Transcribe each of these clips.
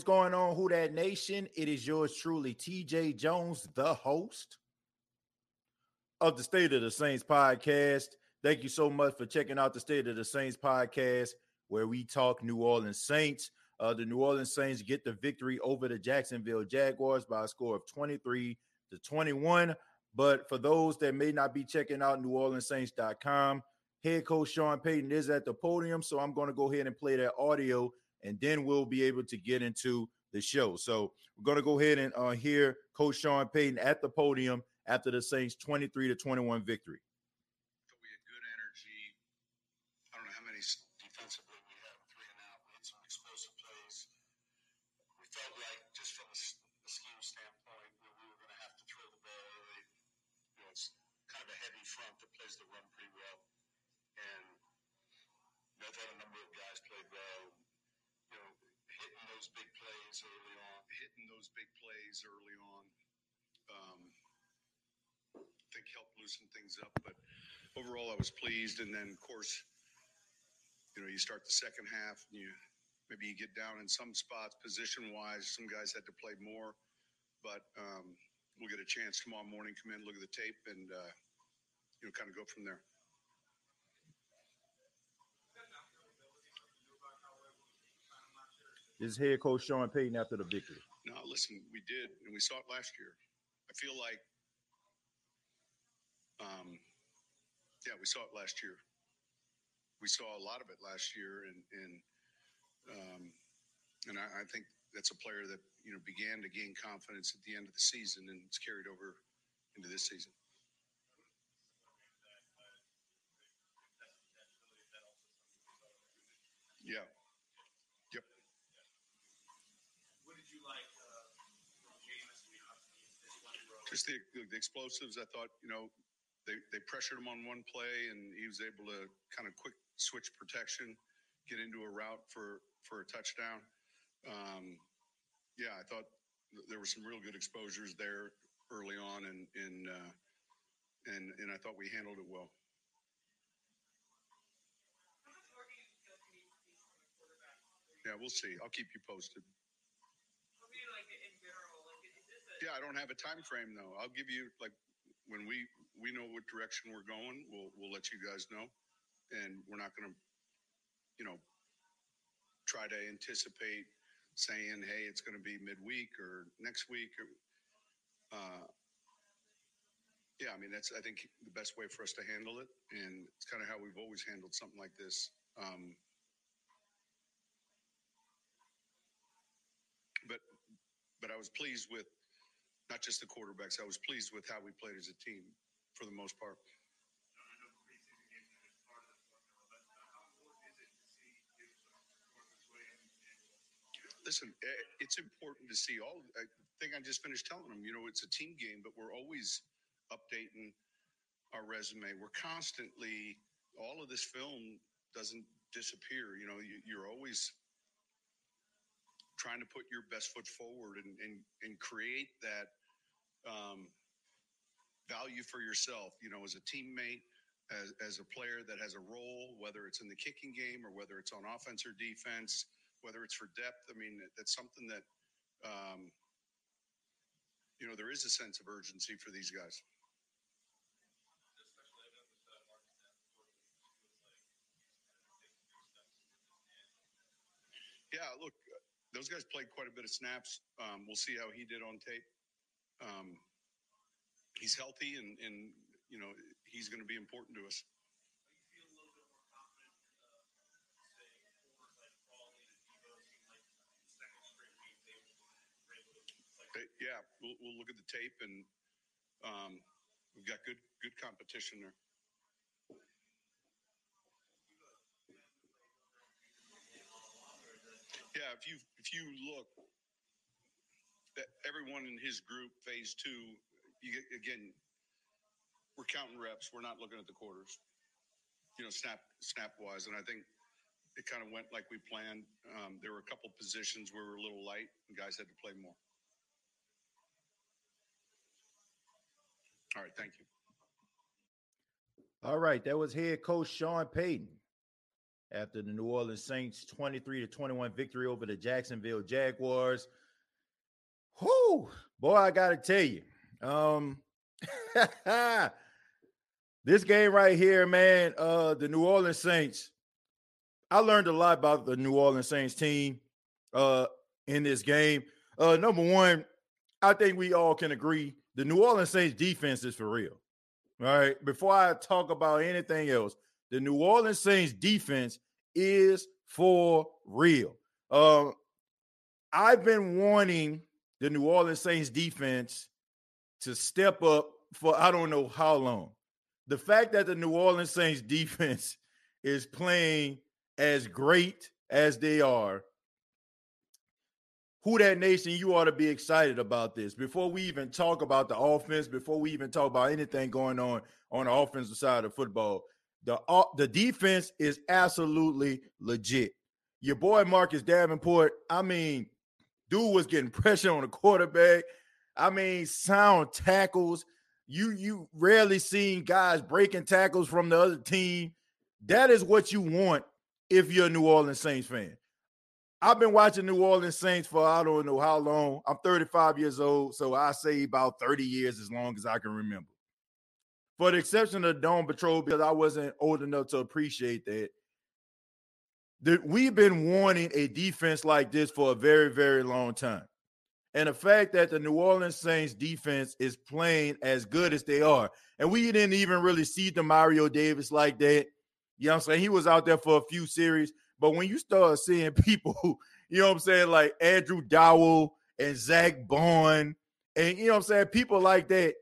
what's going on, Who That Nation? It is yours truly, TJ Jones, the host of the State of the Saints podcast. Thank you so much for checking out the State of the Saints podcast, where we talk New Orleans Saints. Uh, the New Orleans Saints get the victory over the Jacksonville Jaguars by a score of 23 to 21. But for those that may not be checking out NewOrleansSaints.com, head coach Sean Payton is at the podium. So I'm going to go ahead and play that audio and then we'll be able to get into the show. So we're going to go ahead and uh, hear Coach Sean Payton at the podium after the Saints' 23 to 21 victory. We had good energy. I don't know how many defensively we had three and out. We had some explosive plays. We felt like just from a, a scheme standpoint, we were going to have to throw the ball early. You know, it's kind of a heavy front that plays the run pretty well, and I thought a number of guys played well you know, hitting those big plays early on, hitting those big plays early on, um, I think helped loosen things up. But overall, I was pleased. And then, of course, you know, you start the second half, and you maybe you get down in some spots position wise. Some guys had to play more, but um, we'll get a chance tomorrow morning. Come in, look at the tape, and uh, you know, kind of go from there. Is head coach Sean Payton after the victory. No, listen, we did, and we saw it last year. I feel like, um, yeah, we saw it last year. We saw a lot of it last year, and and um, and I, I think that's a player that you know began to gain confidence at the end of the season, and it's carried over into this season. Yeah, just the, the explosives. I thought, you know, they, they pressured him on one play and he was able to kind of quick switch protection, get into a route for, for a touchdown. Um, yeah, I thought there were some real good exposures there early on and, and, uh, and, and I thought we handled it well. Yeah, we'll see. I'll keep you posted. Yeah, I don't have a time frame though. I'll give you like when we we know what direction we're going. We'll we'll let you guys know, and we're not going to, you know, try to anticipate saying, "Hey, it's going to be midweek or next week." Or, uh, yeah, I mean that's I think the best way for us to handle it, and it's kind of how we've always handled something like this. Um, but but I was pleased with not just the quarterbacks. I was pleased with how we played as a team for the most part. Listen, eh, it's important to see all. I think I just finished telling them, you know, it's a team game, but we're always updating our resume. We're constantly, all of this film doesn't disappear. You know, you, you're always trying to put your best foot forward and, and, and create that um, value for yourself, you know, as a teammate, as, as a player that has a role, whether it's in the kicking game or whether it's on offense or defense, whether it's for depth. I mean, that's something that, um, you know, there is a sense of urgency for these guys. Yeah, look, those guys played quite a bit of snaps. Um, we'll see how he did on tape. Um, he's healthy, and and you know he's going to be important to us. Yeah, we'll, we'll look at the tape, and um, we've got good good competition there. Yeah, if you if you look, everyone in his group, phase two, you again, we're counting reps. We're not looking at the quarters, you know, snap snap wise. And I think it kind of went like we planned. Um, there were a couple positions where we were a little light, and guys had to play more. All right, thank you. All right, that was head coach Sean Payton after the New Orleans Saints 23 to 21 victory over the Jacksonville Jaguars. Whoo, boy, I got to tell you. Um this game right here, man, uh the New Orleans Saints. I learned a lot about the New Orleans Saints team uh in this game. Uh number 1, I think we all can agree the New Orleans Saints defense is for real. All right, before I talk about anything else, the New Orleans Saints defense is for real. Um, I've been wanting the New Orleans Saints defense to step up for I don't know how long. The fact that the New Orleans Saints defense is playing as great as they are, who that nation, you ought to be excited about this. Before we even talk about the offense, before we even talk about anything going on on the offensive side of football, the uh, the defense is absolutely legit. Your boy Marcus Davenport, I mean, dude was getting pressure on the quarterback. I mean, sound tackles. You you rarely seen guys breaking tackles from the other team. That is what you want if you're a New Orleans Saints fan. I've been watching New Orleans Saints for I don't know how long. I'm 35 years old, so I say about 30 years as long as I can remember for the exception of Dome Patrol, because I wasn't old enough to appreciate that. That we've been wanting a defense like this for a very, very long time. And the fact that the New Orleans Saints defense is playing as good as they are, and we didn't even really see Demario Davis like that. You know what I'm saying? He was out there for a few series, but when you start seeing people, you know what I'm saying, like Andrew Dowell and Zach Baun, and you know what I'm saying, people like that,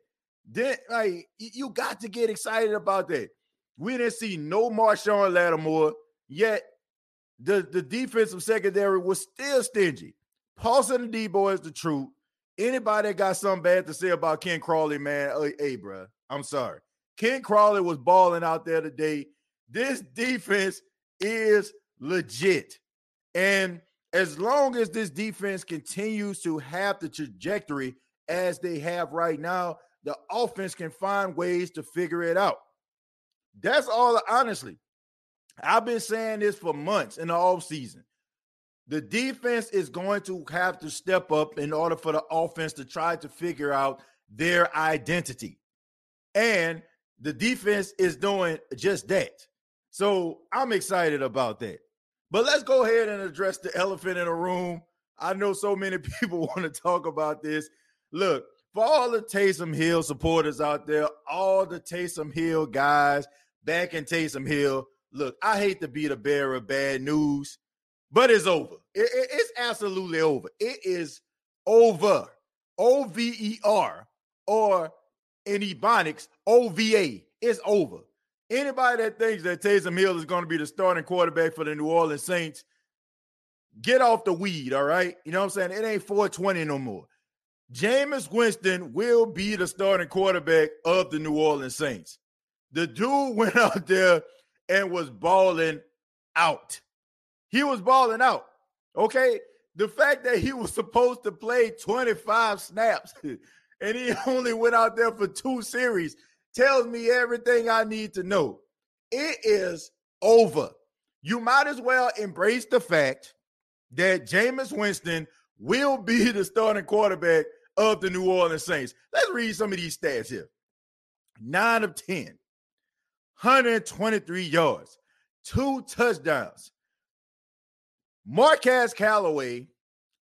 then like you got to get excited about that. We didn't see no Marshon Lattimore yet. The, the defensive secondary was still stingy. Paulson Adebo is the truth. Anybody that got something bad to say about Ken Crawley, man, uh, hey, hey bro, I'm sorry. Ken Crawley was balling out there today. This defense is legit. And as long as this defense continues to have the trajectory as they have right now, the offense can find ways to figure it out. That's all, honestly. I've been saying this for months in the offseason. The defense is going to have to step up in order for the offense to try to figure out their identity. And the defense is doing just that. So I'm excited about that. But let's go ahead and address the elephant in the room. I know so many people want to talk about this. Look, for all the Taysom Hill supporters out there, all the Taysom Hill guys back in Taysom Hill, look, I hate to be the bearer of bad news, but it's over. It, it, it's absolutely over. It is over. O V E R or in Ebonics, O V A. It's over. Anybody that thinks that Taysom Hill is going to be the starting quarterback for the New Orleans Saints, get off the weed, all right? You know what I'm saying? It ain't 420 no more. Jameis Winston will be the starting quarterback of the New Orleans Saints. The dude went out there and was balling out. He was balling out. Okay. The fact that he was supposed to play 25 snaps and he only went out there for two series tells me everything I need to know. It is over. You might as well embrace the fact that Jameis Winston will be the starting quarterback of the New Orleans Saints. Let's read some of these stats here. Nine of 10, 123 yards, two touchdowns. Marquez Callaway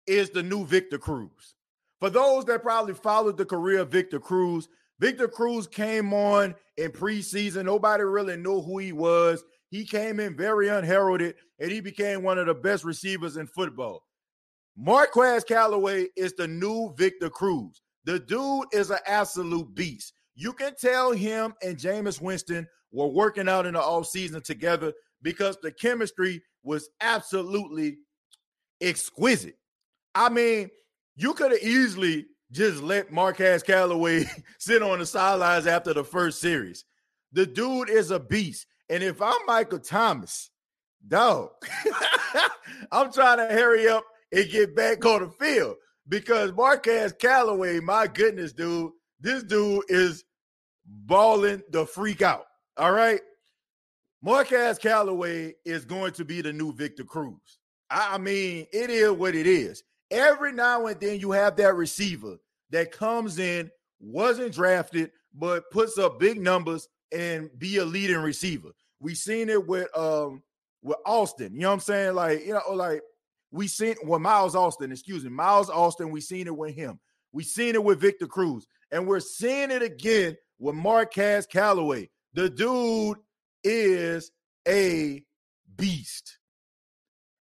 is the new Victor Cruz. For those that probably followed the career of Victor Cruz, Victor Cruz came on in preseason. Nobody really knew who he was. He came in very unheralded and he became one of the best receivers in football. Marquez Callaway is the new Victor Cruz. The dude is an absolute beast. You can tell him and Jameis Winston were working out in the offseason together because the chemistry was absolutely exquisite. I mean, you could have easily just let Marquez Callaway sit on the sidelines after the first series. The dude is a beast. And if I'm Michael Thomas, dog, I'm trying to hurry up and get back on the field because Marquez Callaway, my goodness, dude, this dude is balling the freak out. All right. Marquez Callaway is going to be the new Victor Cruz. I mean, it is what it is. Every now and then you have that receiver that comes in, wasn't drafted, but puts up big numbers and be a leading receiver. We seen it with um with Austin. You know what I'm saying? Like, you know, like we seen well, Miles Austin, excuse me, Miles Austin. We seen it with him. We seen it with Victor Cruz, and we're seeing it again with Marquez Callaway. The dude is a beast.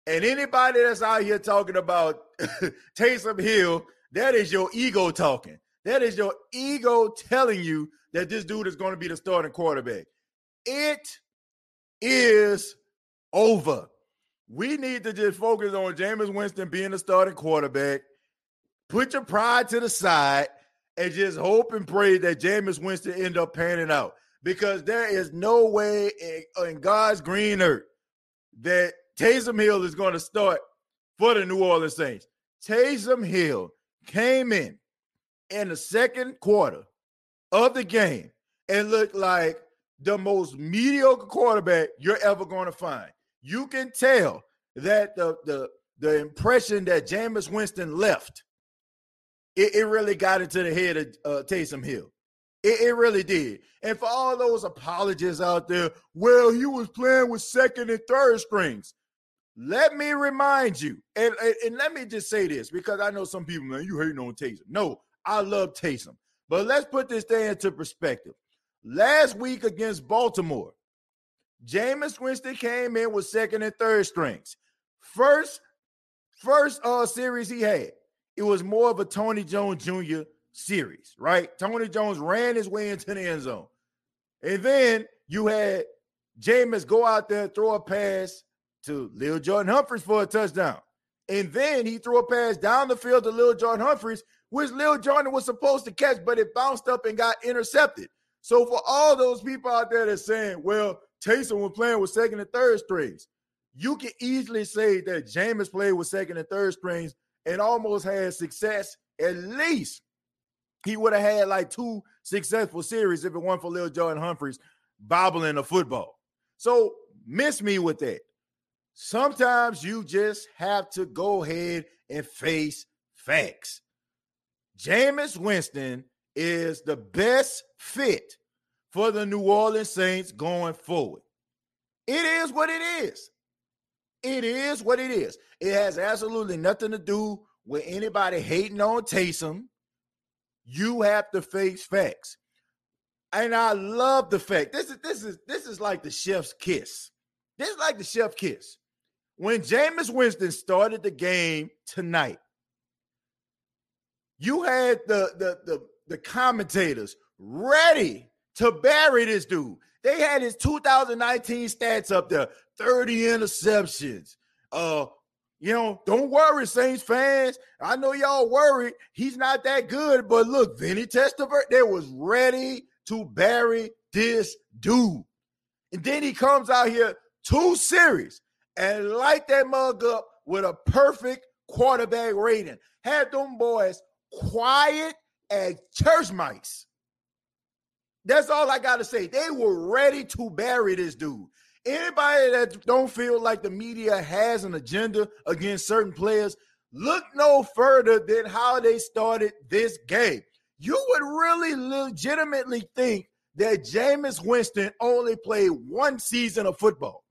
And anybody that's out here talking about Taysom Hill, that is your ego talking. That is your ego telling you that this dude is going to be the starting quarterback. It is over. We need to just focus on Jameis Winston being the starting quarterback. Put your pride to the side and just hope and pray that Jameis Winston end up panning out. Because there is no way in, in God's green earth that Taysom Hill is going to start for the New Orleans Saints. Taysom Hill came in in the second quarter of the game and looked like the most mediocre quarterback you're ever going to find you can tell that the the the impression that Jameis Winston left, it, it really got into the head of uh, Taysom Hill. It, it, really did. And for all those apologists out there, well, he was playing with second and third strings. Let me remind you, and, and, and let me just say this because I know some people, man, you hating on Taysom. No, I love Taysom. But let's put this thing into perspective. Last week against Baltimore, Jameis Winston came in with second and third strings. First, first uh series he had, it was more of a Tony Jones Jr. series, right? Tony Jones ran his way into the end zone. And then you had Jameis go out there, throw a pass to Lil Jordan Humphreys for a touchdown. And then he threw a pass down the field to Lil Jordan Humphreys, which Lil Jordan was supposed to catch, but it bounced up and got intercepted. So for all those people out there that's saying, well, Taysom was playing with second and third strings. You can easily say that Jameis played with second and third strings and almost had success. At least he would have had like two successful series if it weren't for Lil Jordan Humphreys bobbling the football. So miss me with that. Sometimes you just have to go ahead and face facts. Jameis Winston is the best fit for the New Orleans Saints going forward. It is what it is. It is what it is. It has absolutely nothing to do with anybody hating on Taysom. You have to face facts. And I love the fact this is this is this is like the chef's kiss. This is like the chef kiss. When Jameis Winston started the game tonight, you had the the the, the commentators ready to bury this dude. They had his 2019 stats up there 30 interceptions. Uh, you know, don't worry, Saints fans. I know y'all worried. He's not that good, but look, Vinny Testaverde, they was ready to bury this dude. And then he comes out here two series and light that mug up with a perfect quarterback rating. Had them boys quiet as church mice. That's all I got to say. They were ready to bury this dude. Anybody that don't feel like the media has an agenda against certain players, look no further than how they started this game. You would really legitimately think that Jameis Winston only played one season of football.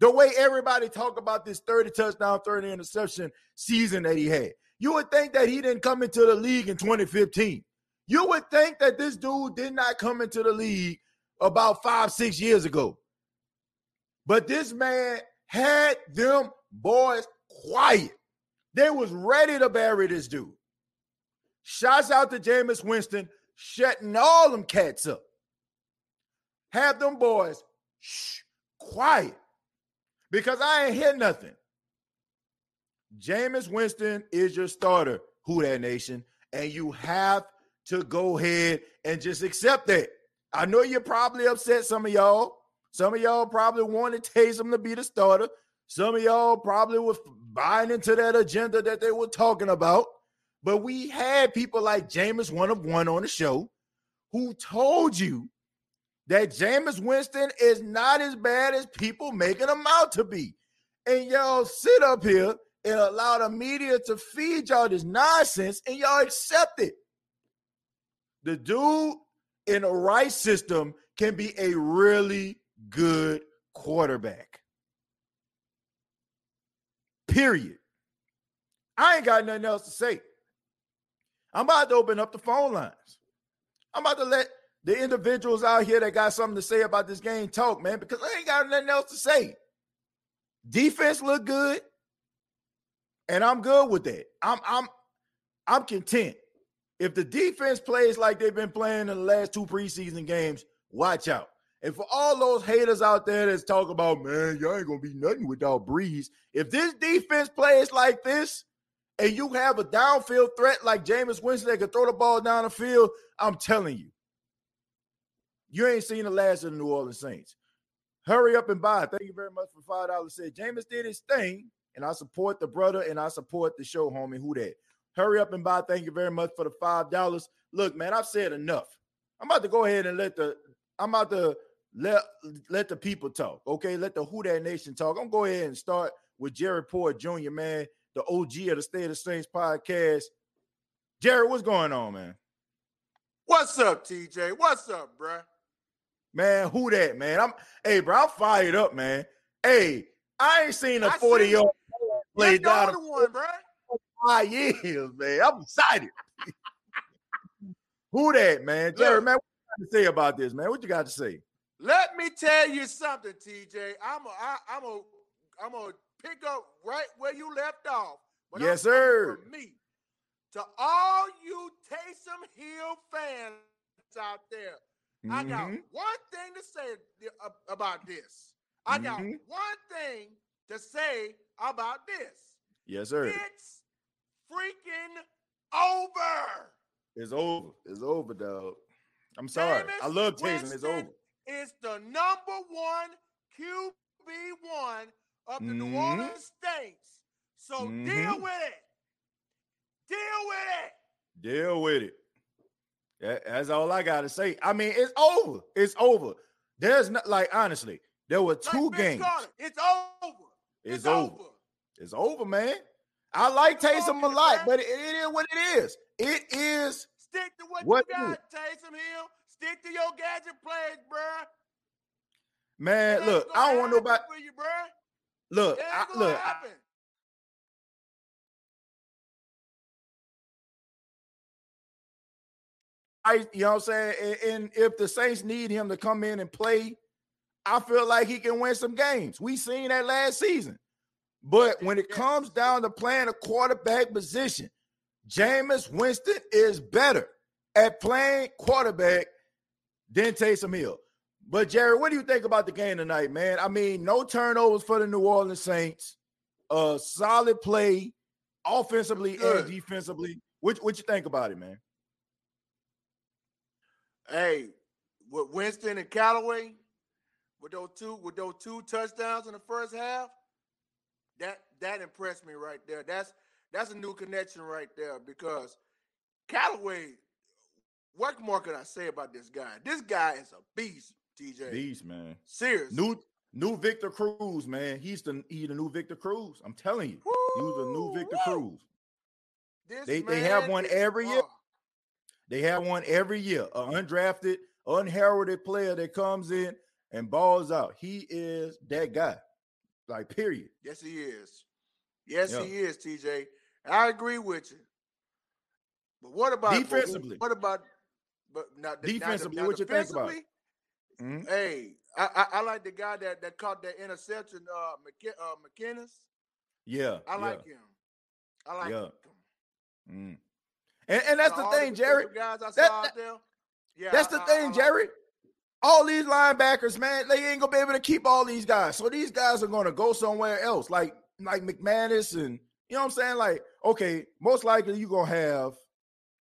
The way everybody talk about this 30 touchdown, 30 interception season that he had. You would think that he didn't come into the league in 2015. You would think that this dude did not come into the league about five, six years ago. But this man had them boys quiet. They was ready to bury this dude. Shouts out to Jameis Winston, shutting all them cats up. Have them boys shh, quiet because I ain't hear nothing. Jameis Winston is your starter, Who That Nation, and you have to go ahead and just accept that. I know you're probably upset, some of y'all. Some of y'all probably wanted Taysom to be the starter. Some of y'all probably was buying into that agenda that they were talking about. But we had people like Jameis one of one on the show who told you that Jameis Winston is not as bad as people making him out to be. And y'all sit up here and allow the media to feed y'all this nonsense and y'all accept it. The dude in a right system can be a really good quarterback. Period. I ain't got nothing else to say. I'm about to open up the phone lines. I'm about to let the individuals out here that got something to say about this game talk, man, because I ain't got nothing else to say. Defense look good, and I'm good with that. I'm I'm I'm content. If the defense plays like they've been playing in the last two preseason games, watch out. And for all those haters out there that's talking about, man, y'all ain't gonna be nothing without Brees. If this defense plays like this, and you have a downfield threat like Jameis Winston that can throw the ball down the field, I'm telling you, you ain't seen the last of the New Orleans Saints. Hurry up and buy. Thank you very much for five dollars. Said Jameis did his thing, and I support the brother and I support the show, homie. Who that? Hurry up and buy. Thank you very much for the five dollars. Look, man, I've said enough. I'm about to go ahead and let the I'm about to let let the people talk. Okay, let the Who That Nation talk. I'm gonna go ahead and start with Jerry Port Jr., man, the OG of the State of Saints podcast. Jerry, what's going on, man? What's up, TJ? What's up, bro? Man, who that, man? I'm hey, bro, I'm fired up, man. Hey, I ain't seen a 40 year old play down one, bro five years, man. I'm excited. Who that, man? Jerry, man, what you got to say about this, man? What you got to say? Let me tell you something, TJ. I'm a, I, I'm a, I'm gonna pick up right where you left off. Yes, I'm sir. For me, to all you Taysom Hill fans out there, mm-hmm. I got mm-hmm. one thing to say about this. I got mm-hmm. one thing to say about this. Yes, sir. It's freaking over. It's over. It's over, dog. I'm sorry. Jameis I love Taysom. It's over. It's the number one QB one of the mm-hmm. New Orleans Saints. So mm-hmm. deal with it. Deal with it. Deal with it. That's all I gotta say. I mean, it's over. It's over. There's not like honestly, there were two like games. Carter, it's over. It's, it's over. over. It's over, man. I like Taysom a lot, but it, it is what it is. It is stick to what, what you got, Taysom Hill. Stick to your gadget plays, bruh. Man, look, I don't want nobody. For you, bruh. Look, I, look. Happen. I, you know what I'm saying? And, and, if the Saints need him to come in and play, I feel like he can win some games. We seen that last season. But when it comes down to playing a quarterback position, Jameis Winston is better at playing quarterback than Taysom Hill. But Jerry, what do you think about the game tonight, man? I mean, no turnovers for the New Orleans Saints. A uh, solid play offensively and defensively. What what you think about it, man? Hey, with Winston and Callaway, with those two with those two touchdowns in the first half, that that impressed me right there. That's that's a new connection right there because Callaway, what more can I say about this guy? This guy is a beast, TJ. Beast, man. Serious. New new Victor Cruz, man. He's the he's the new Victor Cruz. I'm telling you. Woo, he's the new Victor woo. Cruz. This they they have one every year. They have one every year. An undrafted, unheralded player that comes in and balls out. He is that guy. Like, period. Yes, he is. Yes, yeah. he is, TJ. I agree with you. But what about defensively? What about but not defensively? Not, what you think about? Mm-hmm. Hey, I, I, I, like the guy that, that caught that interception, uh, McK- uh McKinnis. Yeah, I like yeah. him. I like yeah. him. Mm. And, and that's the thing, Jerry. Guys I saw that, out there. Yeah, that's the I, thing, I, Jerry. All these linebackers, man, they ain't gonna be able to keep all these guys. So these guys are gonna go somewhere else, like like McManis and you know what I'm saying? Like, okay, most likely you're gonna have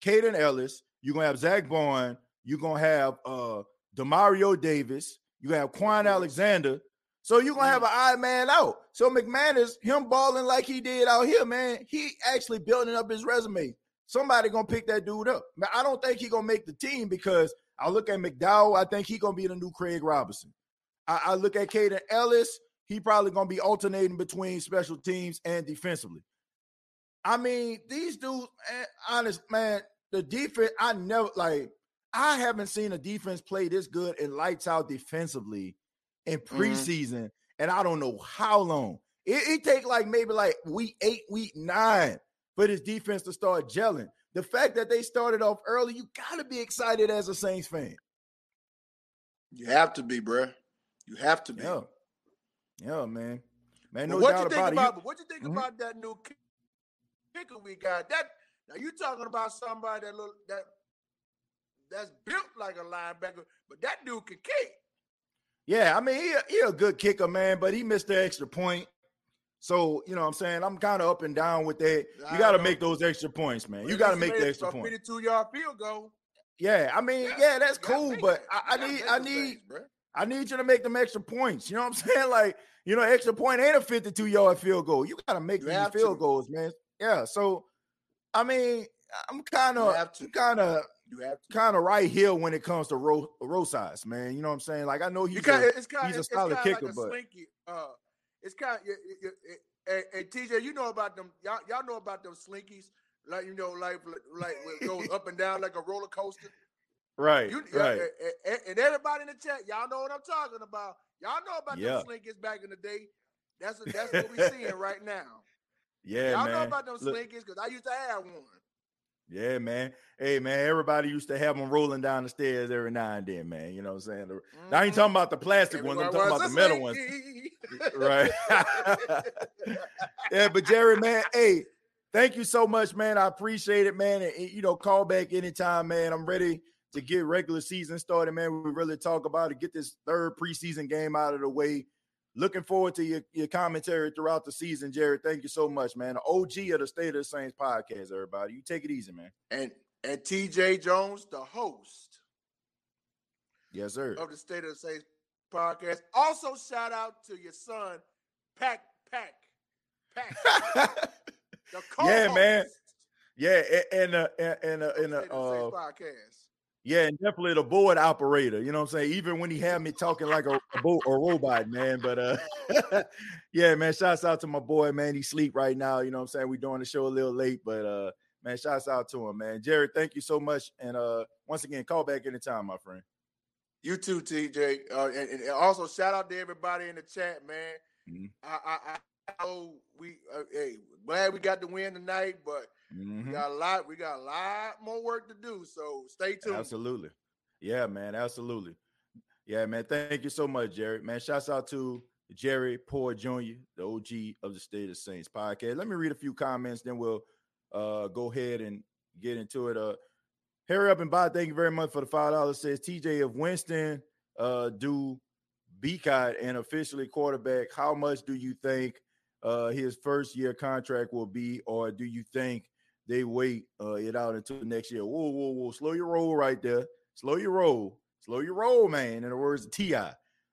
Kaden Elliss, you're gonna have Zach Baun, you're gonna have uh Demario Davis, you have Kwon Alexander. So you're gonna have mm. an eye man out. So McManis, him balling like he did out here, man, he actually building up his resume somebody gonna pick that dude up. Now, I don't think he gonna make the team because I look at McDowell. I think he gonna be the new Craig Robertson. I, I look at Kaden Elliss. He probably gonna be alternating between special teams and defensively. I mean, these dudes, man, honest man, the defense. I never like. I haven't seen a defense play this good and lights out defensively in mm-hmm. preseason, mm-hmm. and I don't know how long. It, it take like maybe like week eight, week nine for this defense to start gelling. The fact that they started off early, you got to be excited as a Saints fan. You have to be, bruh. You have to be. Yeah, yeah, man. Man, no what doubt you think about, about it. What you think mm-hmm. about that new kicker we got? That now you talking about somebody that look that that's built like a linebacker, but that dude can kick. Yeah, I mean he, he a good kicker, man, but he missed the extra point. So, you know what I'm saying? I'm kind of up and down with that. You got to make those extra points, man. You got to make the extra point. 52 yard field goal. Yeah, I mean, yeah, yeah that's cool, but I, I need, I need, things, I need you to make them extra points. You know what I'm saying? Like, you know, extra point ain't a 52 yard field goal. You got to make these field to. goals, man. Yeah. So, I mean, I'm kind of, kind of, you have kind of right here when it comes to row, Rosas, man. You know what I'm saying? Like, I know he's, kinda, a, it's kinda, he's a solid kicker, like a but. Slinky, uh, it's kind of hey, hey, TJ, you know about them y'all y'all know about them slinkies like you know like like it goes up and down like a roller coaster. Right, you, right. And, and, everybody in the chat, y'all know what I'm talking about. Y'all know about yeah. them slinkies back in the day. That's that's what we're seeing right now. Yeah, y'all man. know about them slinkies because I used to have one. Yeah, man. Hey, man, everybody used to have them rolling down the stairs every now and then, man. You know what I'm saying? Mm-hmm. I ain't talking about the plastic ones, I'm talking about the metal ones. right. yeah, but Jerry, man, hey, thank you so much, man. I appreciate it, man. And, you know, call back anytime, man. I'm ready to get regular season started, man. We really talk about it, get this third preseason game out of the way. Looking forward to your, your commentary throughout the season, Jared. Thank you so much, man. The OG of the State of the Saints podcast, everybody. You take it easy, man. And and TJ Jones, the host. Yes, sir. Of the State of the Saints podcast. Also, shout out to your son, Pack Pack Pack. yeah, man. Yeah, and uh, and uh, and uh, uh, podcast. Yeah, and definitely the board operator. You know what I'm saying? Even when he had me talking like a, a, bo- a robot, man. But uh yeah, man, shouts out to my boy, man. He sleep right now. You know what I'm saying? we doing the show a little late, but uh man, shouts out to him, man. Jerry, thank you so much. And uh once again, call back anytime, my friend. You too, TJ. Uh, and, and also shout out to everybody in the chat, man. Mm-hmm. I, I, I know we uh, hey glad we got the win tonight, but mm-hmm. we got a lot we got a lot more work to do. So stay tuned. Absolutely. Yeah, man. Absolutely. Yeah, man. Thank you so much, Jerry. Man, shouts out to Jerry Poor Jr., the OG of the State of Saints podcast. Let me read a few comments, then we'll uh, go ahead and get into it. Uh, Hurry up and buy. Thank you very much for the five dollars. Says TJ if Winston uh, do Beacott and officially quarterback, how much do you think uh, his first year contract will be, or do you think they wait uh, it out until next year? Whoa, whoa, whoa! Slow your roll right there. Slow your roll. Slow your roll, man. In the words of Ti,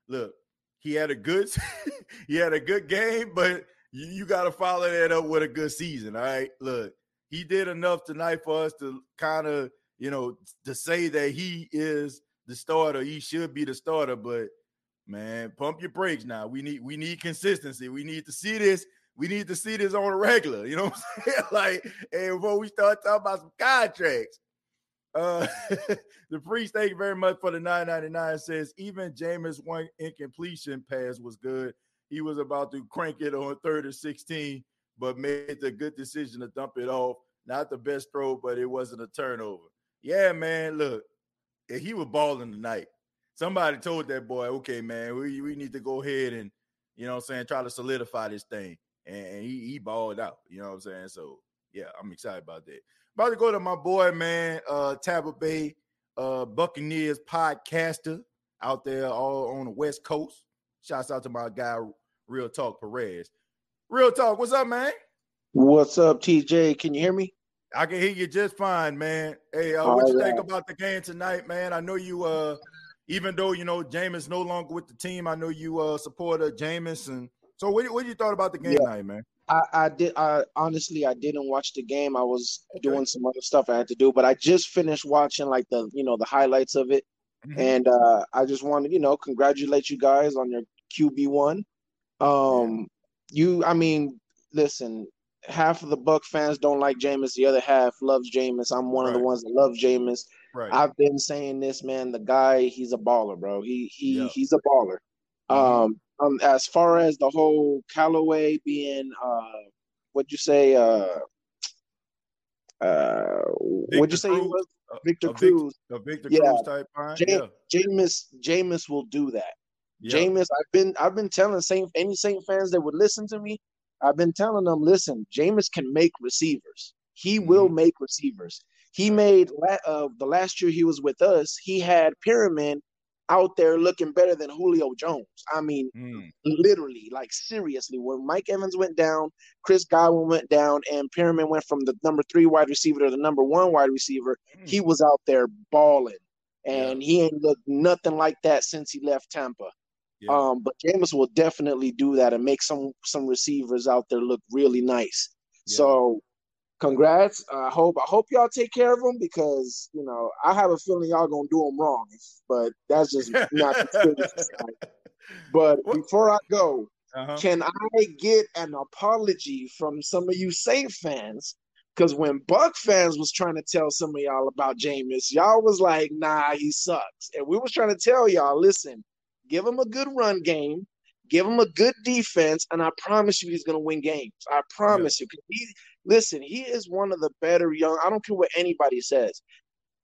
look, he had a good he had a good game, but you, you got to follow that up with a good season. All right, look, he did enough tonight for us to kind of you know to say that he is the starter. He should be the starter, but man, pump your brakes now. We need we need consistency. We need to see this. We need to see this on a regular. You know what I'm saying? like, hey, before we start talking about some contracts. Uh, the priest, thank you very much for the 999 says even Jameis one incompletion pass was good. He was about to crank it on third or 16, but made the good decision to dump it off. Not the best throw, but it wasn't a turnover. Yeah, man. Look, he was balling tonight. Somebody told that boy, okay, man, we, we need to go ahead and, you know I'm saying, try to solidify this thing. And he, he balled out, you know what I'm saying? So, yeah, I'm excited about that. About to go to my boy, man, uh, Tampa Bay uh, Buccaneers podcaster out there all on the West Coast. Shouts out to my guy, Real Talk Perez. Real Talk, what's up, man? What's up, TJ? Can you hear me? I can hear you just fine, man. Hey, uh, what you right. think about the game tonight, man? I know you uh even though you know Jameis no longer with the team, I know you uh support uh Jameis and so what, what you thought about the game yeah. tonight, man? I, I did. I honestly, I didn't watch the game. I was okay. doing some other stuff I had to do, but I just finished watching like the you know the highlights of it, mm-hmm. and uh, I just wanted you know congratulate you guys on your QB one. Um, you, I mean, listen, half of the Buck fans don't like Jameis, the other half loves Jameis. I'm one right. of the ones that love Jameis. Right. I've been saying this, man. The guy, he's a baller, bro. He he he's a baller. Mm-hmm. Um, um, as far as the whole Callaway being, uh, what'd you say? Uh, uh, what'd you say? Cruz, was? Victor a, Cruz, a Victor yeah. Cruz type. James, yeah. Jameis, Jameis will do that. Yep. Jameis, I've been, I've been telling Saint any Saint fans that would listen to me. I've been telling them, listen, Jameis can make receivers. He mm-hmm. will make receivers. He made uh, the last year he was with us. He had Perriman out there looking better than Julio Jones. I mean, mm. literally, like seriously, when Mike Evans went down, Chris Godwin went down, and Perriman went from the number three wide receiver to the number one wide receiver, mm. he was out there balling. And yeah. he ain't looked nothing like that since he left Tampa. Yeah. Um, but Jameis will definitely do that and make some some receivers out there look really nice. Yeah. So congrats. I hope I hope y'all take care of them because you know I have a feeling y'all gonna do them wrong, but that's just not the But before I go, uh-huh. can I get an apology from some of you Saint fans? Because when Buck fans was trying to tell some of y'all about Jameis, y'all was like, "Nah, he sucks," and we was trying to tell y'all, "Listen, give him a good run game." Give him a good defense, and I promise you he's going to win games. I promise yeah. you. He, listen, he is one of the better young. I don't care what anybody says.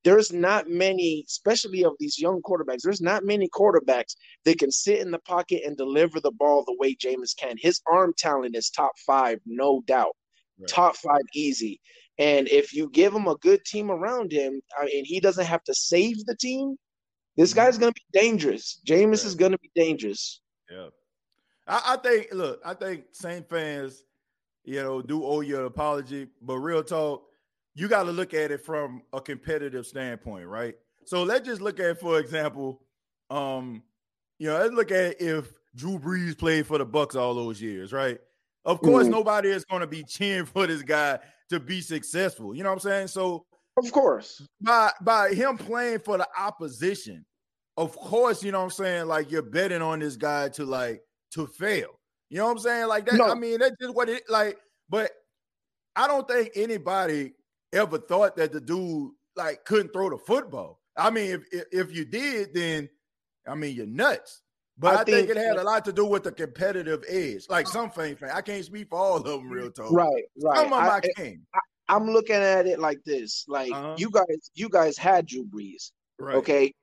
There's not many, especially of these young quarterbacks. There's not many quarterbacks that can sit in the pocket and deliver the ball the way Jameis can. His arm talent is top five, no doubt. Right. Top five, easy. And if you give him a good team around him, I mean, he doesn't have to save the team. This mm-hmm. guy's going to be dangerous. Jameis right. is going to be dangerous. Yeah. I, I, think, look, I think Saint fans you know, do owe you an apology. But real talk, you got to look at it from a competitive standpoint, right? So let's just look at, for example, um, you know, let's look at if Drew Brees played for the Bucks all those years, right? Of course, mm-hmm. nobody is going to be cheering for this guy to be successful. You know what I'm saying? So, of course, by by him playing for the opposition, of course, you know what I'm saying. Like you're betting on this guy to like to fail. You know what I'm saying? Like that. No. I mean, that's just what it like. But I don't think anybody ever thought that the dude like couldn't throw the football. I mean, if if, if you did, then I mean you're nuts. But I, I think, think, it had a lot to do with the competitive edge. Like some fan I can't speak for all of them, real talk. Right, right. Some of I, I can. I, am looking at it like this: like uh-huh. you guys, you guys had Drew Brees, right. okay?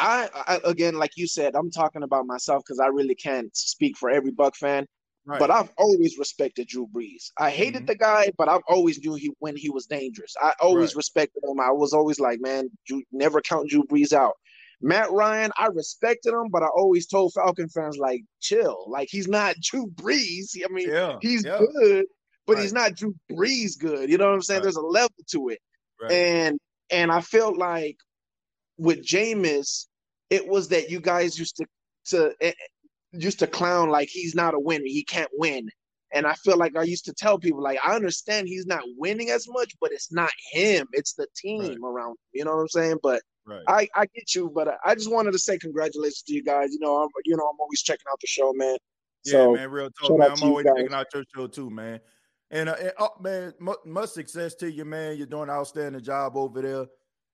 I, I again, like you said, I'm talking about myself because I really can't speak for every Buck fan. Right. But I've always respected Drew Brees. I hated mm-hmm. the guy, but I've always knew he when he was dangerous. I always right. respected him. I was always like, man, Drew, never count Drew Brees out. Matt Ryan, I respected him, but I always told Falcon fans like, chill. Like he's not Drew Brees. I mean, yeah, he's yeah. good, but right. he's not Drew Brees good. You know what I'm saying? There's a level to it. And and I felt like with Jameis, it was that you guys used to to eh, used to clown like he's not a winner, he can't win. And I feel like I used to tell people like I understand he's not winning as much, but it's not him, it's the team around. Him, you know what I'm saying? But Right. I, I get you, but I just wanted to say congratulations to you guys. You know, I'm you know I'm always checking out the show, man. Yeah, so, man, real talk, man. I'm always checking out your show too, man. And, uh, and oh, man, much success to you, man. You're doing an outstanding job over there.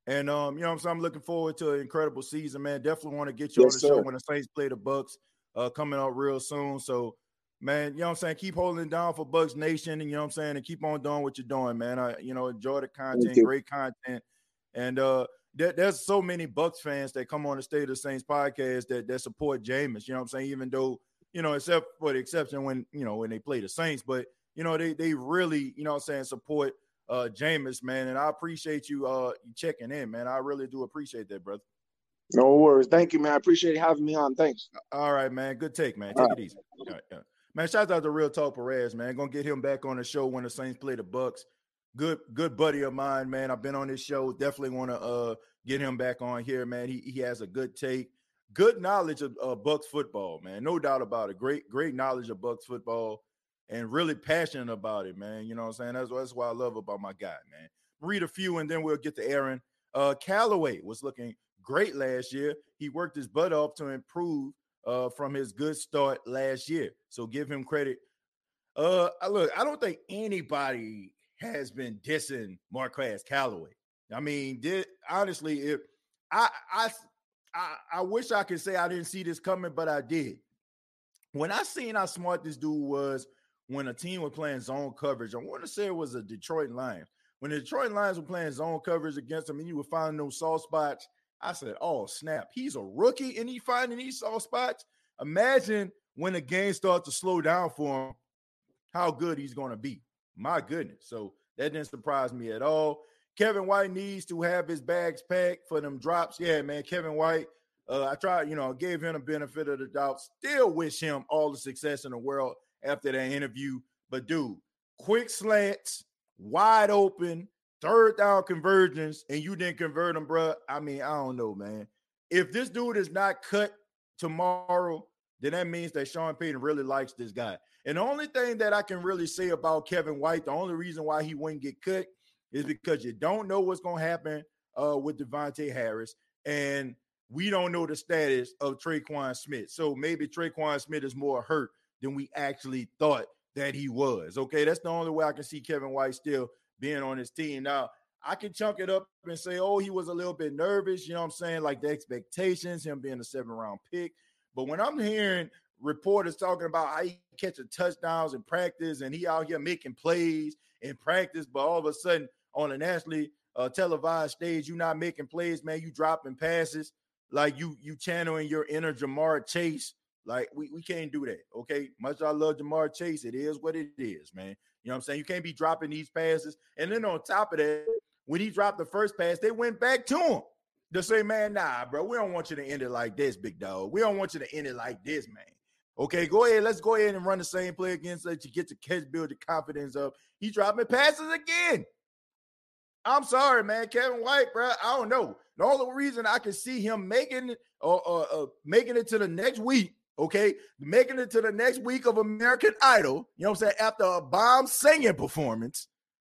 And um, you know, I'm saying I'm looking forward to an incredible season, man. Definitely want to get you yes, on the sir. show when the Saints play the Bucks, uh, coming up real soon. So, man, you know what I'm saying? Keep holding down for Bucks Nation, and you know what I'm saying, and keep on doing what you're doing, man. I, you know, enjoy the content, great content, and uh, there, there's so many Bucks fans that come on the State of the Saints podcast that that support Jameis. You know what I'm saying? Even though you know, except for the exception when you know when they play the Saints, but you know they they really you know what I'm saying support uh Jameis, man. And I appreciate you uh checking in, man. I really do appreciate that, brother. No worries. Thank you, man. I appreciate having me on. Thanks. All right, man. Good take, man. Take it easy. All right, yeah. Man, shout out to Real Talk Perez, man. Gonna get him back on the show when the Saints play the Bucks good good buddy of mine, man. I've been on this show. Definitely want to uh get him back on here, man. He he has a good take, good knowledge of uh, Bucks football, man. No doubt about it. Great great knowledge of Bucks football, and really passionate about it, man. You know what I'm saying? That's that's what I love about my guy, man. Read a few, and then we'll get to Aaron. Uh, Callaway was looking great last year. He worked his butt off to improve uh, from his good start last year. So give him credit. Uh, look, I don't think anybody has been dissing Marquez Callaway. I mean, did honestly, if I I I, I wish I could say I didn't see this coming, but I did. When I seen how smart this dude was when a team was playing zone coverage, I want to say it was a Detroit Lions. When the Detroit Lions were playing zone coverage against them and you were finding those soft spots, I said, Oh, snap, he's a rookie and he finding these soft spots. Imagine when the game starts to slow down for him, how good he's going to be. My goodness. So that didn't surprise me at all. Kevin White needs to have his bags packed for them drops. Yeah, man. Kevin White, uh, I tried, you know, I gave him the benefit of the doubt. Still wish him all the success in the world after that interview. But dude, quick slants, wide open, third down conversions, and you didn't convert them, bro. I mean, I don't know, man. If this dude is not cut tomorrow, then that means that Sean Payton really likes this guy. And the only thing that I can really say about Kevin White, the only reason why he wouldn't get cut is because you don't know what's going to happen uh, with Deonte Harris. And we don't know the status of Tre'Quan Smith. So maybe Tre'Quan Smith is more hurt than we actually thought that he was. Okay, that's the only way I can see Kevin White still being on his team. Now, I can chunk it up and say, oh, he was a little bit nervous. You know what I'm saying? Like the expectations, him being a seven round pick. But when I'm hearing reporters talking about how he catching touchdowns in practice and he out here making plays in practice, but all of a sudden on a nationally uh, televised stage, you're not making plays, man. You dropping passes like you you channeling your inner Ja'Marr Chase. Like we, we can't do that. Okay. Much I love Ja'Marr Chase. It is what it is, man. You know what I'm saying? You can't be dropping these passes. And then on top of that, when he dropped the first pass, they went back to him to say, man, nah, bro, we don't want you to end it like this, big dog. We don't want you to end it like this, man. Okay, go ahead. Let's go ahead and run the same play again so that you get to catch, build your confidence up. He dropping passes again. I'm sorry, man. Kevin White, bro. I don't know. The only reason I can see him making or uh, uh, uh, making it to the next week, okay, making it to the next week of American Idol, you know what I'm saying, after a bomb singing performance,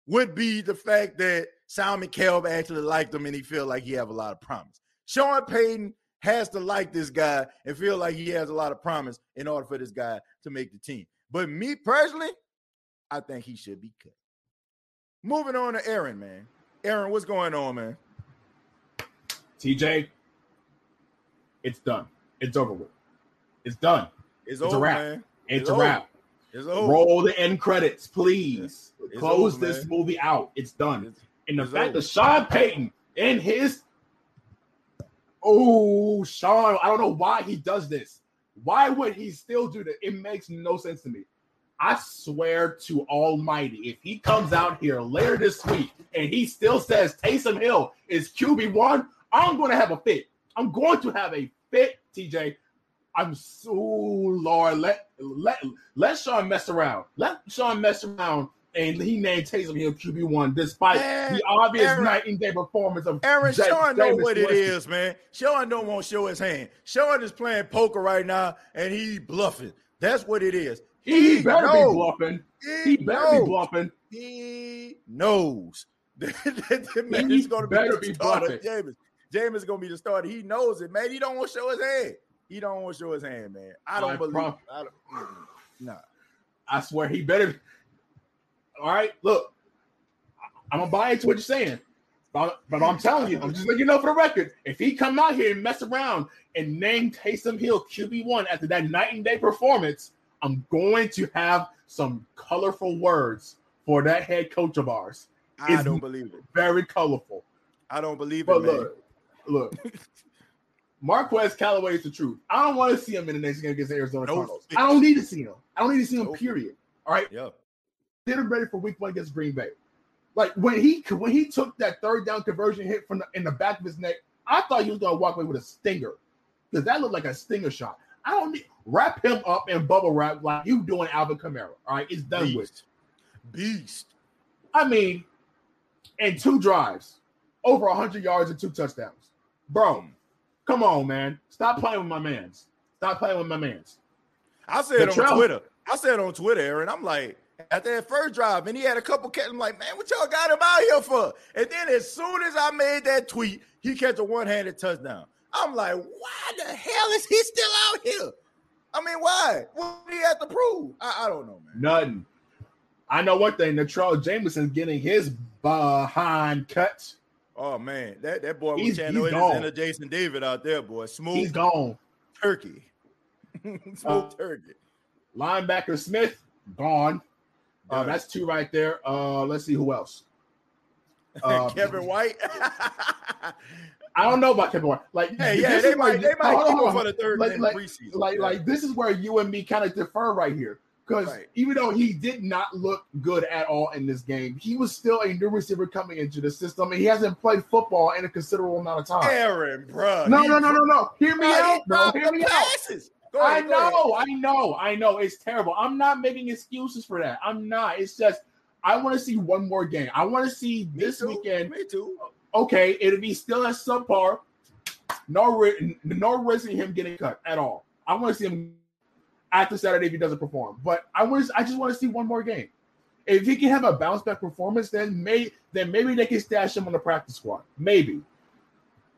would be the fact that Simon Cowell actually liked him and he feel like he have a lot of promise. Sean Payton has to like this guy and feel like he has a lot of promise in order for this guy to make the team. But me personally, I think he should be cut. moving on to Aaron, man. Aaron, what's going on, man? TJ, it's done. It's over with. It's done. It's, It's over, a wrap. man. It's, It's a over. wrap. It's over. Roll the end credits, please. It's Close over, this man. movie out. It's done. And the fact that Sean Payton and his oh Sean, I don't know why he does this. Why would he still do that? It makes no sense to me. I swear to Almighty, if he comes out here later this week and he still says Taysom Hill is QB one, I'm going to have a fit. I'm going to have a fit, TJ. I'm so Lord. Let let let Sean mess around. Let Sean mess around, and he named Taysom Hill QB one, despite Man, the obvious Aaron- night and day performance of Aaron, Ja- Sean know Jameis what it is, man. Sean don't want to show his hand. Sean is playing poker right now, and he bluffing. That's what it is. He, better knows. be bluffing. He, He better knows. be bluffing. He knows. that man He is going to better be be the starter. bluffing. James, James is going to be the starter. He knows it, man. He don't want to show his hand. He don't want to show his hand, man. I don't I believe. prom- I don't, nah. I swear he better. All right, look, I'm gonna buy into what you're saying, but, but I'm telling you, I'm just letting you know for the record. If he come out here and mess around and name Taysom Hill QB one after that night and day performance, I'm going to have some colorful words for that head coach of ours. I don't believe it. Very colorful. I don't believe it, But man. look, look. Marquez Callaway is the truth. I don't want to see him in the next game against the Arizona No Cardinals. I don't need to see him. I don't need to see him. No. Period. All right. Yeah. Get him ready for Week One against Green Bay. Like when he when he took that third down conversion hit from the, in the back of his neck, I thought he was gonna walk away with a stinger because that looked like a stinger shot. I don't need wrap him up in bubble wrap like you doing Alvin Kamara. All right, it's done with. Beast. Beast. I mean, in two drives, over 100 yards and two touchdowns. Bro, come on, man. Stop playing with my mans. Stop playing with my mans. I said on Twitter. I said on Twitter, Aaron. I'm like, at that first drive, and he had a couple catch. I'm like, man, what y'all got him out here for? And then as soon as I made that tweet, he catch a one-handed touchdown. I'm like, why the hell is he still out here? I mean, why? What do he have to prove? I, I don't know, man. Nothing. I know one thing. Natrell Jamerson getting his behind cut. Oh man, that, that boy was He's- channeling he's his gone. inner Jason David out there, boy. Smooth He's gone. turkey. Smooth Uh, turkey. Linebacker Smith, gone. Uh, that's two right there. Uh, let's see who else. Uh, Kevin White. I don't know about Kevin White. Like, hey, yeah, they might they might hold on, keep hold him on. for the third Like- like- preseason. like Yeah. like this is where you and me kind of defer right here because Right. even though he did not look good at all in this game, he was still a new receiver coming into the system, and he hasn't played football in a considerable amount of time. Aaron, bro. no, no, no, no, no. Hear me out, bro. Hear me out. passes. I ahead, ahead. know, I know, I know. It's terrible. I'm not making excuses for that. I'm not. It's just I want to see one more game. I want to see Me this too. weekend. Me too. Okay, it'll be still at subpar. No, no risking him getting cut at all. I want to see him after Saturday if he doesn't perform. But I want, I just want to see one more game. If he can have a bounce back performance, then may then maybe they can stash him on the practice squad. Maybe.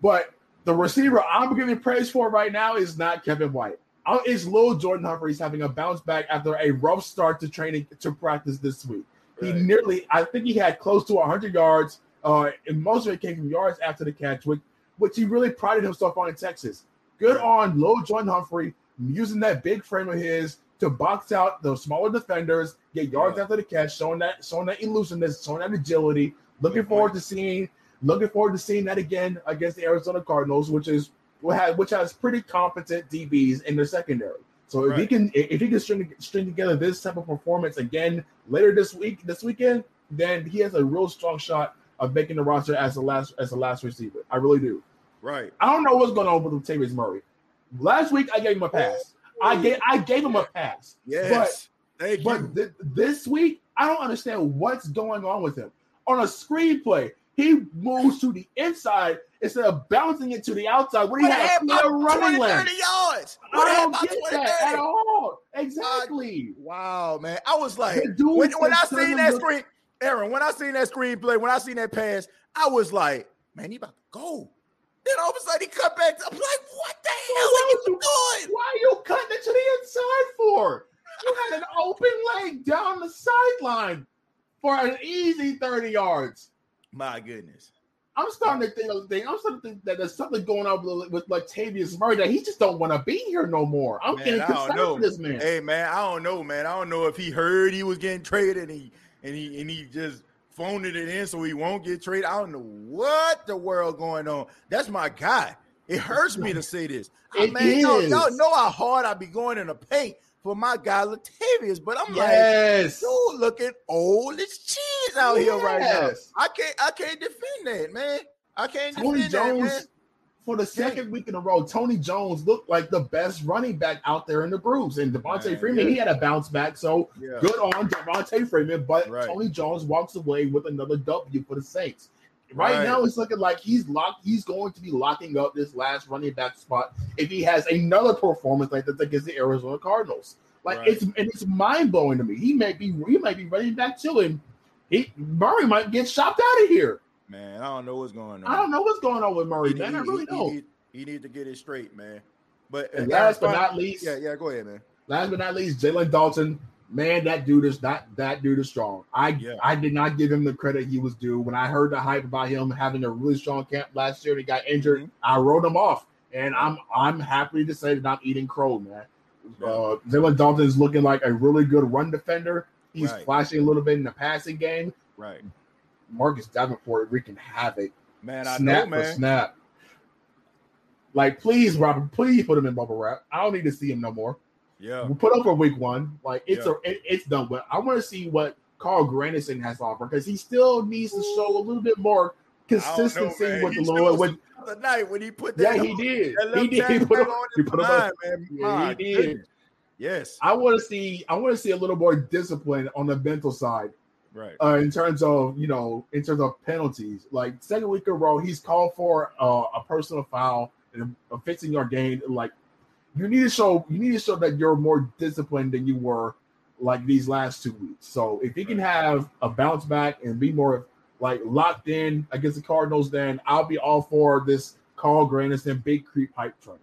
But the receiver I'm giving praise for right now is not Kevin White. Uh, It's Lil'Jordan Humphreys having a bounce back after a rough start to training to practice this week. He nearly, I think he had close to 100 yards, uh, and most of it came from yards after the catch, which, which he really prided himself on in Texas. Good Right. on Lil'Jordan Humphrey using that big frame of his to box out the smaller defenders, get yards Yeah. after the catch, showing that showing that elusiveness, showing that agility. Looking Good forward point. to seeing looking forward to seeing that again against the Arizona Cardinals, which is which has, pretty competent DBs in their secondary. So if he can if he can string, string together this type of performance again later this week this weekend, then he has a real strong shot of making the roster as the last as the last receiver. I really do. Right. I don't know what's going on with Latavius Murray. Last week I gave him a pass. I gave I gave him a pass. Yes. Thank But th- this week, I don't understand what's going on with him. On a screenplay, he moves to the inside instead of bouncing it to the outside What had a happened clear about running 20, lane. 30 yards? What I don't get 20, that 30? at all. Exactly. Wow, man. I was like, dude when, when I seen that screen, Aaron, when I seen that screenplay, when I seen that pass, I was like, man, he about to go. Then all of a sudden he cut back. I'm like, what the hell are you doing? Why are you cutting it to the inside for? You had an open leg down the sideline. for an easy 30 yards. My goodness. I'm starting to think of thing. I'm starting to think that there's something going on with, with Latavius Murray that he just don't want to be here no more. I'm Man, getting concerned for this man. Hey man, I don't know, man. I don't know if he heard he was getting traded and he and he and he just phoned it in so he won't get traded. I don't know what the world going on. That's my guy. It hurts me to say this. I It man, y'all, is. y'all know how hard I be going in the paint for my guy Latavius, but I'm like, yes. dude, looking old as cheese out here right now. I can't, I can't defend that, man. I can't Tony defend that, man. For the second week in a row, Tony Jones looked like the best running back out there in the groups. And Devonta Man, Freeman, yeah. he had a bounce back. So Yeah. good on Devonta Freeman. But Right. Tony Jones walks away with another W for the Saints. Right, Right. now, it's looking like he's locked. He's going to be locking up this last running back spot if he has another performance like that against the Arizona Cardinals. Like Right. it's and it's mind blowing to me. He may be he might be running back too, and he Murray might get shopped out of here. Man, I don't know what's going on. I don't know what's going on with Murray, He, man. I really he- don't. He, he need to get it straight, man. But And uh, last but not least, yeah, yeah, go ahead, man. last but not least, Jalen Dalton. Man, that dude is that that dude is strong. I Yeah. I did not give him the credit he was due. When I heard the hype about him having a really strong camp last year and he got injured, Mhm. I wrote him off. And I'm I'm happy to say that I'm eating crow, man. Yeah. Uh Jalen Dalton is looking like a really good run defender. He's Right. flashing a little bit in the passing game. Right, Marcus Davenport wreaking havoc. man. I snap know, for man. snap. Like, please, Robert, please put him in bubble wrap. I don't need to see him no more. Yeah, We put up for week one. Like it's Yeah. a it- it's done. But I want to see what Carl Granderson has to offer because he still needs to show a little bit more consistency man. with He the Lord. With, the night when he put yeah, that, he did. He did. He put up. on He put line, man. Yeah, he did. goodness. Yes, I want to see. I want to see a little more discipline on the mental side. Right. uh, in terms of you know in terms of penalties. Like second week in a row, he's called for uh, a personal foul and a 15 yard gain. Like you need to show you need to show that you're more disciplined than you were like these last two weeks. So if he can have a bounce back and be more like locked in against the Cardinals, then I'll be all for this Carl Granderson big creep hype train.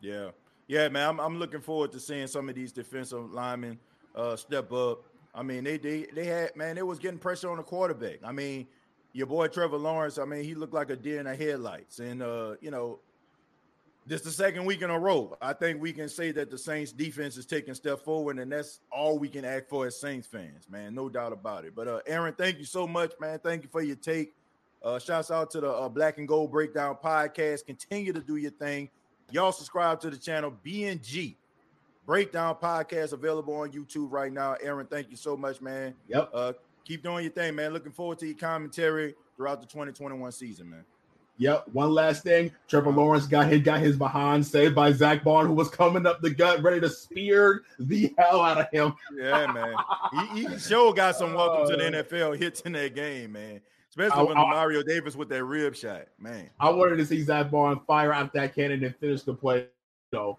Yeah, yeah, man. I'm, I'm looking forward to seeing some of these defensive linemen uh, step up. I mean, they they they had man, they was getting pressure on the quarterback. I mean, your boy Trevor Lawrence. I mean, he looked like a deer in the headlights, and uh, you know, this the second week in a row. I think we can say that the Saints defense is taking step forward, and that's all we can act for as Saints fans, man. No doubt about it. But uh, Aaron, thank you so much, man. Thank you for your take. Uh, shouts out to the uh, Black and Gold Breakdown podcast. Continue to do your thing. Y'all subscribe to the channel BNG Breakdown Podcast available on YouTube right now. Aaron, thank you so much, man. Yep. Uh, keep doing your thing, man. Looking forward to your commentary throughout the 2021 season, man. Yep. One last thing. Trevor Lawrence got hit, got his behind saved by Zach Baun, who was coming up the gut, ready to spear the hell out of him. Yeah, man. he, he sure got some welcome to the Uh, NFL hits in that game, man. Especially I- when I- Mario Davis with that rib shot, man. I wanted to see Zach Baun fire out that cannon and finish the play, know,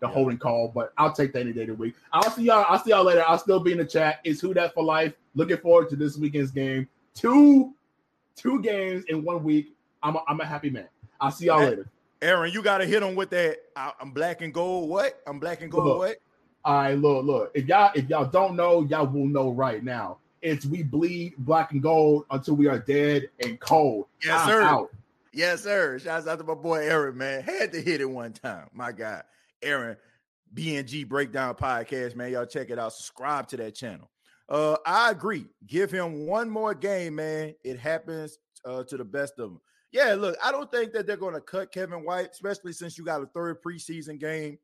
the Yeah. holding call. But I'll take that any day of the week. I'll see y'all. I'll see y'all later. I'll still be in the chat. It's who that for life. Looking forward to this weekend's game. Two, two games in one week. I'm a, I'm a happy man. I'll see y'all later. Aaron, you got to hit him with that. I, I'm black and gold. What? I'm black and gold. Look. What? All right, look, look. If y'all if y'all don't know, y'all will know right now. It's we bleed black and gold until we are dead and cold. Yes, I'm sir. out. Yes, sir. Shouts out to my boy Aaron, man. Had to hit it one time. My God. Aaron, BNG Breakdown Podcast, man. Y'all check it out. Subscribe to that channel. Uh, I agree. Give him one more game, man. It happens uh, to the best of them. Yeah, look, I don't think that they're going to cut Kevin White, especially since you got a third preseason game.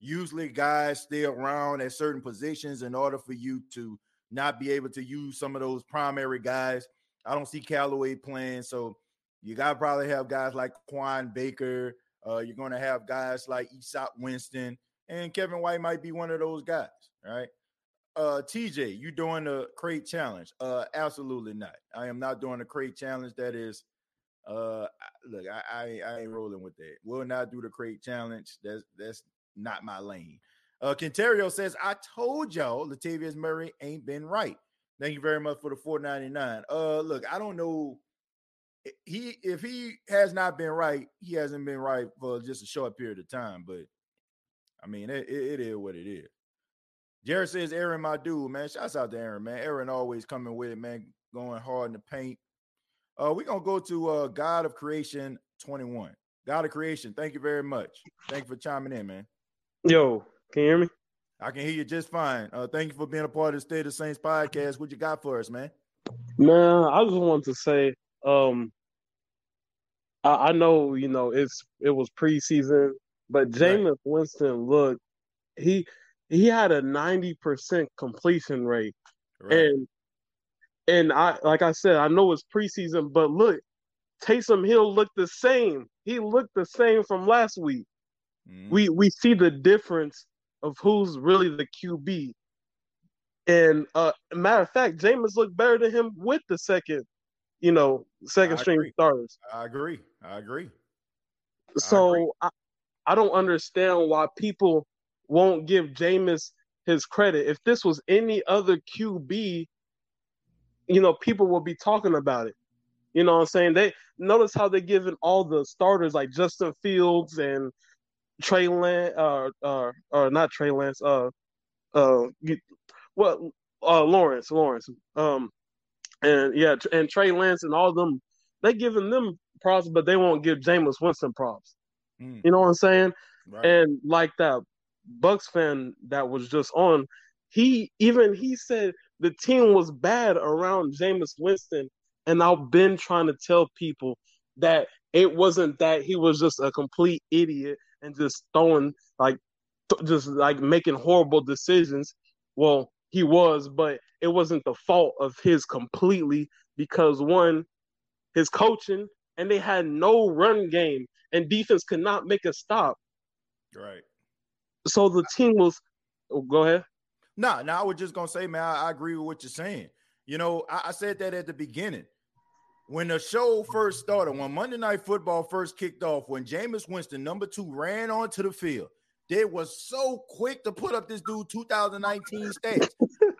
Usually, guys stay around at certain positions in order for you to not be able to use some of those primary guys. I don't see Callaway playing, so you got to probably have guys like Kawaan Baker. Uh, you're going to have guys like Easop Winston, and Kevin White might be one of those guys, right? Uh, TJ, you doing the crate challenge? Uh, absolutely not. I am not doing the crate challenge. That is, uh, look, I, I I ain't rolling with that. Will not do the crate challenge. That's that's not my lane. Uh, Quinterio says, I told y'all Latavius Murray ain't been right. Thank you very much for the 499. Uh, look, I don't know he if he has not been right, he hasn't been right for just a short period of time. But I mean, it, it, it is what it is. Jared says, Aaron, my dude, man. Shouts out to Aaron, man. Aaron always coming with it, man. Going hard in the paint. Uh, we're gonna go to uh God of Creation 21. God of Creation, thank you very much. Thank you for chiming in, man. Yo, can you hear me? I can hear you just fine. Uh, thank you for being a part of the State of Saints podcast. What you got for us, man? Man, I just wanted to say, um, I, I know you know it's it was preseason, but Jameis right. Winston look he he had a ninety percent completion rate, right. and and I like I said I know it's preseason, but look, Taysom Hill looked the same. He looked the same from last week. Mm-hmm. We we see the difference of who's really the QB. And uh matter of fact, Jameis looked better than him with the second, you know, second string starters. I agree. I agree. So I, agree. I, I don't understand why people won't give Jameis his credit. If this was any other QB, you know, people will be talking about it. You know what I'm saying? They notice how they're giving all the starters like Justin Fields and Trey Lance, uh, uh, uh, not Trey Lance, uh, uh, well, uh, Lawrence, Lawrence, um, and yeah, and Trey Lance and all of them, they giving them props, but they won't give Jameis Winston props. Mm. You know what I'm saying? Right. And like that Bucks fan that was just on, he even he said the team was bad around Jameis Winston, and I've been trying to tell people that it wasn't that he was just a complete idiot and just throwing like th- just like making horrible decisions. Well, he was, but it wasn't the fault of his completely because one, his coaching, and they had no run game, and defense could not make a stop. Right. So the team was. Oh, go ahead. No, nah, now nah, I was just gonna say, man, I, I, agree with what you're saying. You know, I, I said that at the beginning when the show first started, when Monday Night Football first kicked off, when Jameis Winston, number two, ran onto the field, they was so quick to put up this dude 2019 stats.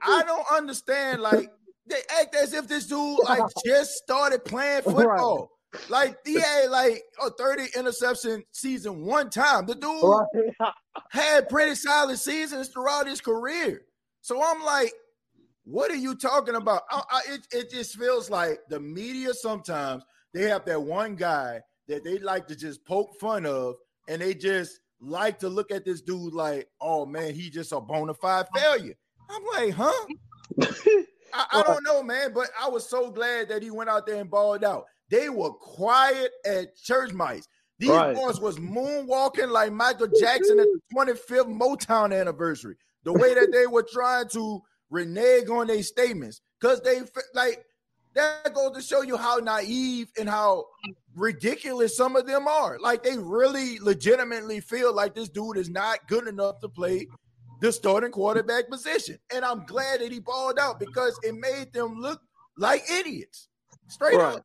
I don't understand. Like they act as if this dude like just started playing football. Right. Like he had like a 30 interception season one time. The dude right. had pretty solid seasons throughout his career. So I'm like, what are you talking about? I, I, it, it just feels like the media sometimes they have that one guy that they like to just poke fun of, and they just like to look at this dude like, oh man, he just a bona fide failure. I'm like, huh? I, I, don't know, man, but I was so glad that he went out there and balled out. They were quiet at church mice. These right. boys was moonwalking like Michael Jackson at the 25th Motown anniversary. The way that they were trying to renege on their statements because they like that goes to show you how naive and how ridiculous some of them are. Like they really legitimately feel like this dude is not good enough to play the starting quarterback position. And I'm glad that he balled out because it made them look like idiots. Straight right. up.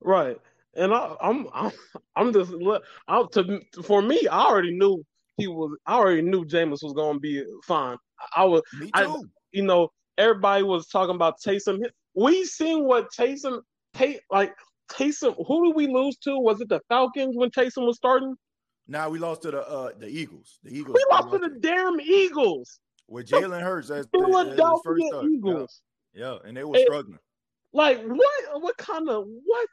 Right. And I, am I'm, I'm just I'm to for me. I already knew he was. I already knew Jameis was going to be fine. I was. Me too. I, you know, everybody was talking about Taysom. We seen what Taysom, Tay, like Taysom. Who did we lose to? Was it the Falcons when Taysom was starting? Now we lost to the uh the Eagles. The Eagles. We lost to the damn Eagles. With Jalen Hurts as Philadelphia first Eagles. Yeah. yeah, and they were struggling. Like what? What kind of what?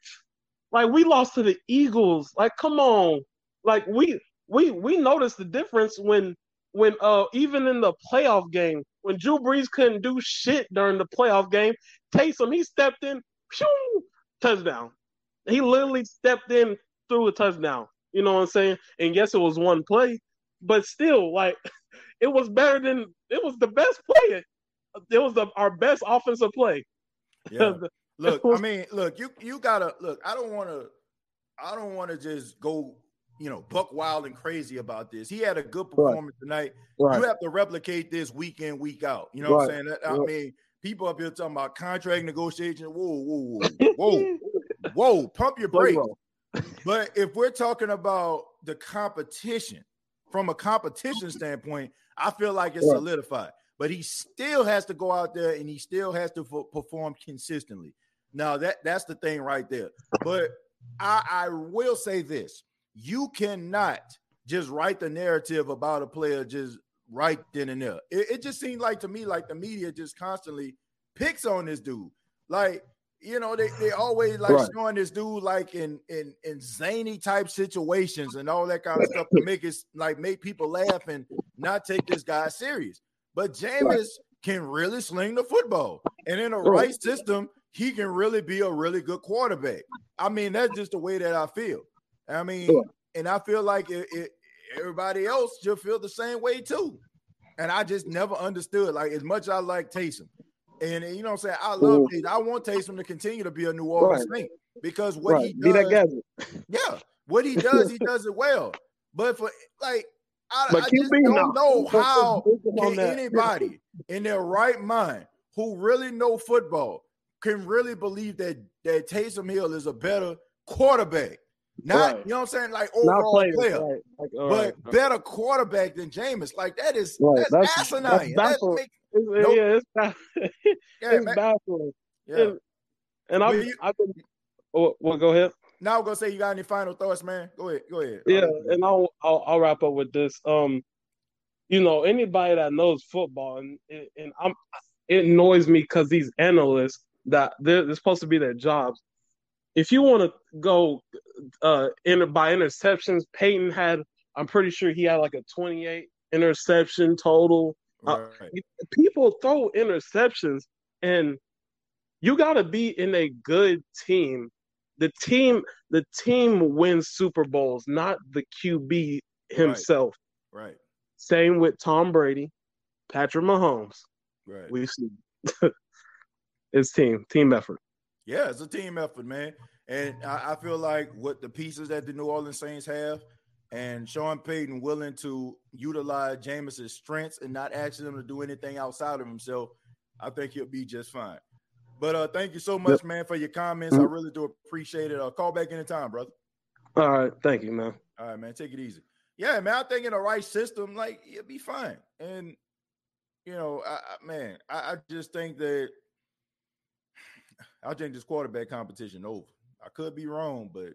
Like we lost to the Eagles. Like come on. Like we we we noticed the difference when when uh even in the playoff game when Drew Brees couldn't do shit during the playoff game, Taysom he stepped in, pew, touchdown. He literally stepped in through a touchdown. You know what I'm saying? And yes, it was one play, but still, like it was better than it was the best play. It was the our best offensive play. Yeah. look, I mean, look, you you gotta look. I don't want to. I don't want to just go you know, buck wild and crazy about this. He had a good performance right. tonight. Right. You have to replicate this week in, week out. You know right. what I'm saying? I mean, people up here talking about contract negotiation. Whoa, whoa, whoa, whoa, whoa, pump your brakes. But if we're talking about the competition from a competition standpoint, I feel like it's solidified. But he still has to go out there and he still has to f- perform consistently. Now that that's the thing right there. But I, I will say this: you cannot just write the narrative about a player just right then and there. It, it just seemed like to me like the media just constantly picks on this dude. Like you know, they, they always like right. showing this dude like in in in zany type situations and all that kind of stuff to make it like make people laugh and not take this guy serious. But Jameis right. can really sling the football, and in a right. right system, he can really be a really good quarterback. I mean, that's just the way that I feel. I mean, and I feel like it, it, everybody else just feel the same way too. And I just never understood. Like as much as I like Taysom, and you know what I'm saying? I love Ooh. Taysom. I want Taysom to continue to be a New Orleans right. Saint because what right. he does, yeah, what he does, he does it well. But for like, I, I just don't know how can anybody in their right mind who really know football can really believe that that Taysom Hill is a better quarterback. Not right. you know what I'm saying, like overall player, player right. like, but right. better quarterback than Jameis. Like that is that's, that's, asinine. That's, that's make, it's, nope. Yeah, it's, yeah, it's baffling. Yeah. And, and I've, you, I've been. Oh, well, go ahead. Now I'm gonna say you got any final thoughts, man. Go ahead. Go ahead. Yeah, I'll and I'll, I'll, I'll wrap up with this. Um, you know, anybody that knows football, and and I'm, it annoys me because these analysts that they're, they're supposed to be their jobs. If you want to go uh in by interceptions, Peyton had. I'm pretty sure he had like a 28 interception total. Uh, right. Uh, people throw interceptions, and you got to be in a good team. The team, the team wins Super Bowls, not the QB himself. Right. right. Same with Tom Brady, Patrick Mahomes. Right. We've seen it's team, team effort. Yeah, it's a team effort, man. And I, I feel like what the pieces that the New Orleans Saints have, and Sean Payton willing to utilize Jameis's strengths and not asking him to do anything outside of himself, I think he'll be just fine. But uh, thank you so much, man, for your comments. I mm-hmm. really do appreciate it. I'll uh, call back anytime, brother. All right, thank you, man. All right, man. Take it easy. Yeah, man. I think in the right system, like you'll be fine. And you know, I, I man, I, I just think that I think this quarterback competition over. I could be wrong, but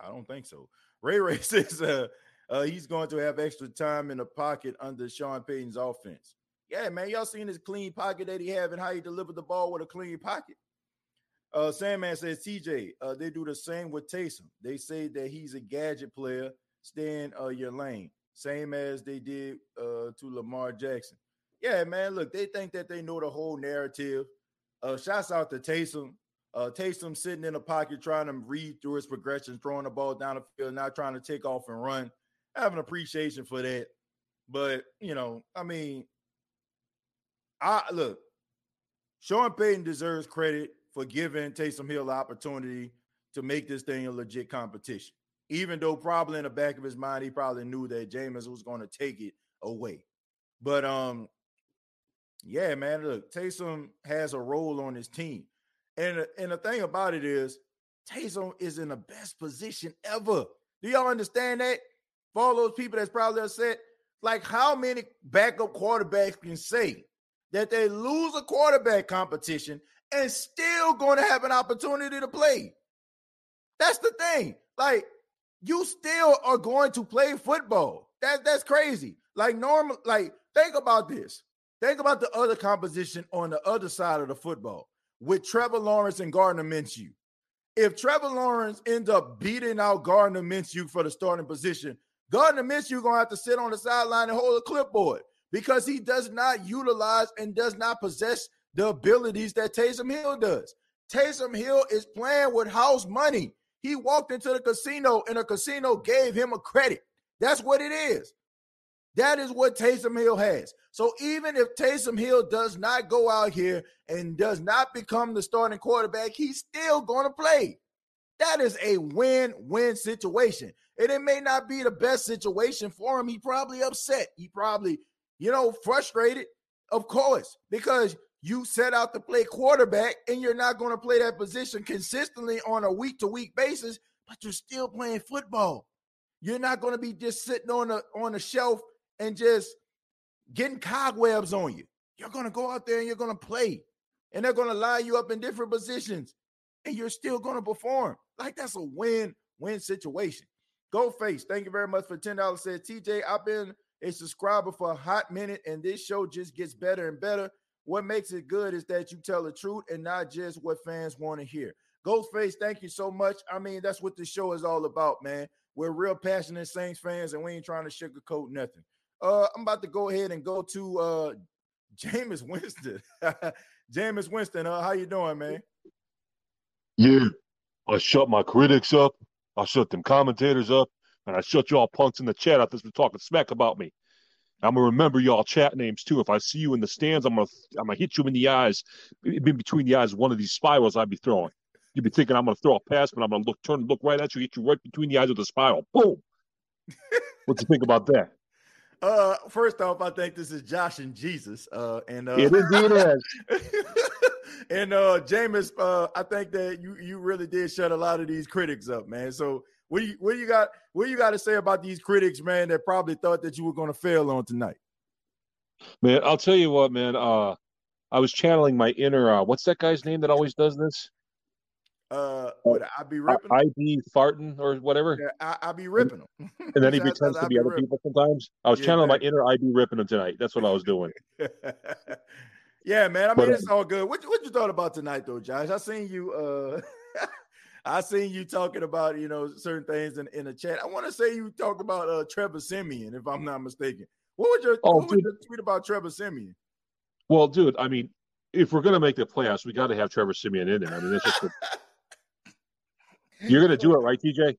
I don't think so. Ray Ray says uh, uh, he's going to have extra time in the pocket under Sean Payton's offense. Yeah, man, y'all seen his clean pocket that he have and how he delivered the ball with a clean pocket. Uh, Sandman says, TJ, uh, they do the same with Taysom. They say that he's a gadget player. Stay in uh, your lane, same as they did uh, to Lamar Jackson. Yeah, man, look, they think that they know the whole narrative. Uh, shouts out to Taysom. Uh, Taysom sitting in the pocket trying to read through his progressions, throwing the ball down the field, not trying to take off and run. I have an appreciation for that. But, you know, I mean, I look, Sean Payton deserves credit for giving Taysom Hill the opportunity to make this thing a legit competition. Even though probably in the back of his mind, he probably knew that Jameis was going to take it away. But um, yeah, man, look, Taysom has a role on his team. And, and the thing about it is, Taysom is in the best position ever. Do y'all understand that? For all those people that's probably upset, like how many backup quarterbacks can say that they lose a quarterback competition and still going to have an opportunity to play? That's the thing. Like you still are going to play football. That that's crazy. Like normal. Like think about this. Think about the other composition on the other side of the football with Trevor Lawrence and Gardner Minshew. If Trevor Lawrence ends up beating out Gardner Minshew for the starting position, Gardner Minshew gonna have to sit on the sideline and hold a clipboard because he does not utilize and does not possess the abilities that Taysom Hill does. Taysom Hill is playing with house money. He walked into the casino and the casino gave him a credit. That's what it is. That is what Taysom Hill has. So even if Taysom Hill does not go out here and does not become the starting quarterback, he's still going to play. That is a win-win situation. And it may not be the best situation for him. He probably upset. He probably, you know, frustrated, of course, because you set out to play quarterback and you're not going to play that position consistently on a week-to-week basis, but you're still playing football. You're not going to be just sitting on a on a shelf and just getting cobwebs on you. You're going to go out there and you're going to play, and they're going to line you up in different positions, and you're still going to perform. Like that's a win win situation. Ghostface. Thank you very much for $10. Says TJ, I've been a subscriber for a hot minute, and this show just gets better and better. What makes it good is that you tell the truth and not just what fans want to hear. Ghostface, thank you so much. I mean, that's what the show is all about, man. We're real passionate Saints fans, and we ain't trying to sugarcoat nothing. Uh, I'm about to go ahead and go to uh Jameis Winston. Jameis Winston, uh, how you doing, man? Yeah, I shut my critics up. I shut them commentators up, and I shut y'all punks in the chat out that's been talking smack about me. I'm gonna remember y'all chat names too. If I see you in the stands, I'm gonna I'm gonna hit you in the eyes, in between the eyes, one of these spirals I'd be throwing. You'd be thinking I'm gonna throw a pass, but I'm gonna look, turn, look right at you, hit you right between the eyes with a spiral. Boom. what you think about that? Uh, first off, I think this is Josh and Jesus. Uh, and uh, it indeed is. and uh, Jameis, uh, I think that you you really did shut a lot of these critics up, man. So what do you what do you got what do you got to say about these critics, man, that probably thought that you were going to fail on tonight? Man, I'll tell you what, man. Uh, I was channeling my inner. Uh, what's that guy's name that always does this? Uh, what I be ripping? I be farting or whatever. Yeah, I, I be ripping them. And then he pretends to be other ripping. people sometimes. I was yeah, channeling man. my inner I be ripping them tonight. That's what I was doing. yeah, man. I mean, but, it's all good. What what you thought about tonight, though, Josh? I seen you. uh I seen you talking about you know certain things in, in the chat. I want to say you talked about uh Trevor Siemian, if I'm not mistaken. What was your, oh, what was your tweet about Trevor Siemian? Well, dude, I mean, if we're gonna make the playoffs, we got to have Trevor Siemian in there. I mean, it's just. A, You're gonna do it, right, TJ?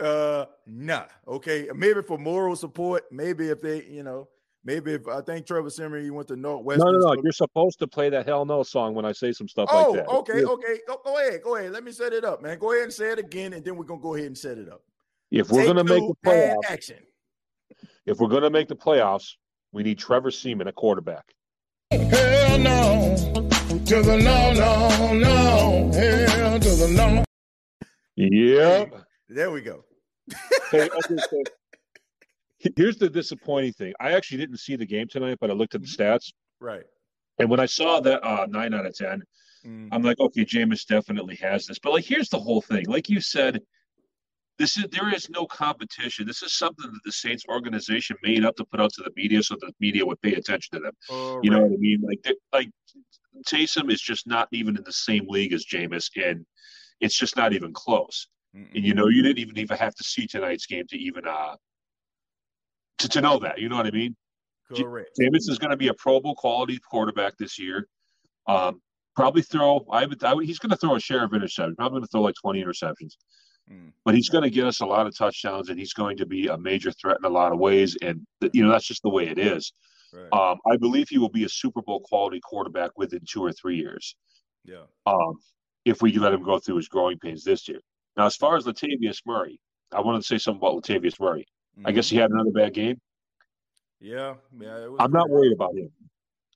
Uh, nah. Okay, maybe for moral support. Maybe if they, you know, maybe if I think Trevor Siemian you went to Northwest. No, no, no. You're supposed to play that Hell No song when I say some stuff oh, like that. okay, okay. Go, go, ahead, go ahead. Let me set it up, man. Go ahead and say it again, and then we're gonna go ahead and set it up. If we're Take gonna make the playoffs, action. If we're gonna make the playoffs, we need Trevor Siemian, a quarterback. Hell no, to the no, no, no, hell to the no. Yep. There we go. hey, okay, so here's the disappointing thing. I actually didn't see the game tonight, but I looked at the mm-hmm. stats. Right. And when I saw that uh, nine out of ten, mm. I'm like, okay, Jameis definitely has this. But like, here's the whole thing. Like you said, this is there is no competition. This is something that the Saints organization made up to put out to the media, so the media would pay attention to them. Oh, you right. know what I mean? Like, like Taysom is just not even in the same league as Jameis, and it's just not even close. Mm-mm. And you know, you didn't even even have to see tonight's game to even uh to, to know that. You know what I mean? Correct. Jameis is going to be a Pro Bowl quality quarterback this year. Um, probably throw. I would. I would he's going to throw a share of interceptions. Probably going to throw like twenty interceptions. Mm. But he's going to get us a lot of touchdowns, and he's going to be a major threat in a lot of ways. And you know that's just the way it is. Right. Um, I believe he will be a Super Bowl quality quarterback within two or three years. Yeah. Um, if we let him go through his growing pains this year. Now, as far as Latavius Murray, I wanted to say something about Latavius Murray. Mm-hmm. I guess he had another bad game. Yeah, yeah. I'm not worried about him.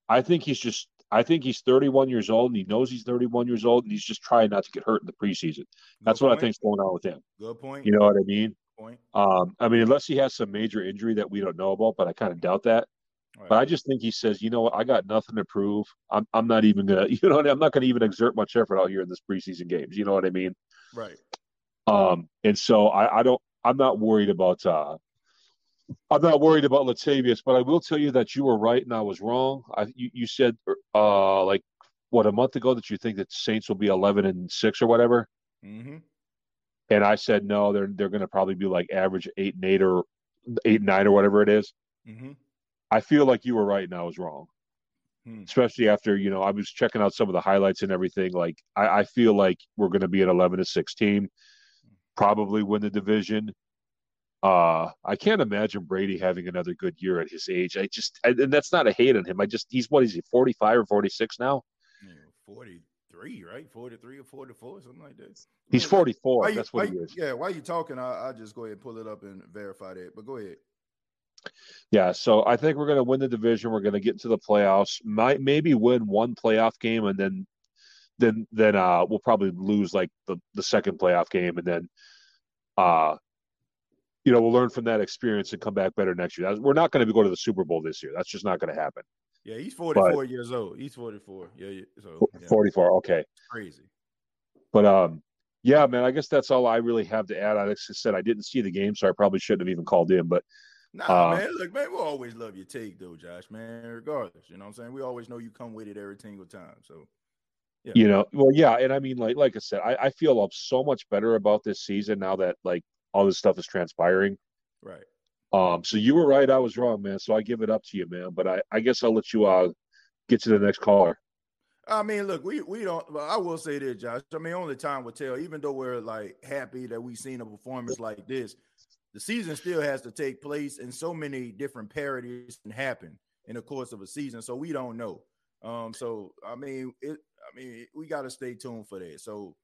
I think he's just. I think he's 31 years old, and he knows he's 31 years old, and he's just trying not to get hurt in the preseason. That's Good what point. I think's going on with him. Good point. You know what I mean? Point. Um, I mean, unless he has some major injury that we don't know about, but I kind of doubt that. Right. But I just think he says, you know what, I got nothing to prove. I'm I'm not even gonna, you know, I'm not gonna even exert much effort out here in this preseason games. You know what I mean? Right. Um, and so I, I don't, I'm not worried about, uh, I'm not worried about Latavius, but I will tell you that you were right and I was wrong. I you, you said uh like what a month ago that you think that Saints will be 11 and six or whatever. Mm-hmm. And I said no, they're they're going to probably be like average eight and eight or eight and nine or whatever it is. Mm-hmm. I feel like you were right and I was wrong. Hmm. Especially after, you know, I was checking out some of the highlights and everything. Like, I, I feel like we're going to be an 11 to 6 team, probably win the division. Uh, I can't imagine Brady having another good year at his age. I just, and that's not a hate on him. I just, he's what is he, 45 or 46 now? Yeah, 43, right? 43 or 44, something like that. He's 44. That's what he is. Yeah, while you talking, I, will just go ahead and pull it up and verify that. But go ahead. Yeah, so I think we're going to win the division. We're going to get into the playoffs. Might maybe win one playoff game, and then then then uh, we'll probably lose like the the second playoff game, and then uh, you know we'll learn from that experience and come back better next year. We're not going to go to the Super Bowl this year. That's just not going to happen. Yeah, he's forty four years old. He's forty four. Yeah, so yeah. forty four. Okay, crazy. But um, yeah, man. I guess that's all I really have to add. Like I said, I didn't see the game, so I probably shouldn't have even called in, but Nah, uh, man. Look, man, we always love your take, though, Josh, man. Regardless, you know what I'm saying? We always know you come with it every single time. So, yeah. you know, well, yeah, and I mean, like, like I said, I, I feel so much better about this season now that like all this stuff is transpiring. Right. Um. So you were right. I was wrong, man. So I give it up to you, man. But I, I guess I'll let you uh get to the next caller. I mean, look, we we don't. Well, I will say this, Josh. I mean, only time will tell. Even though we're like happy that we've seen a performance like this, the season still has to take place, and so many different parodies can happen in the course of a season. So we don't know. Um, so I mean, it. I mean, we got to stay tuned for that. So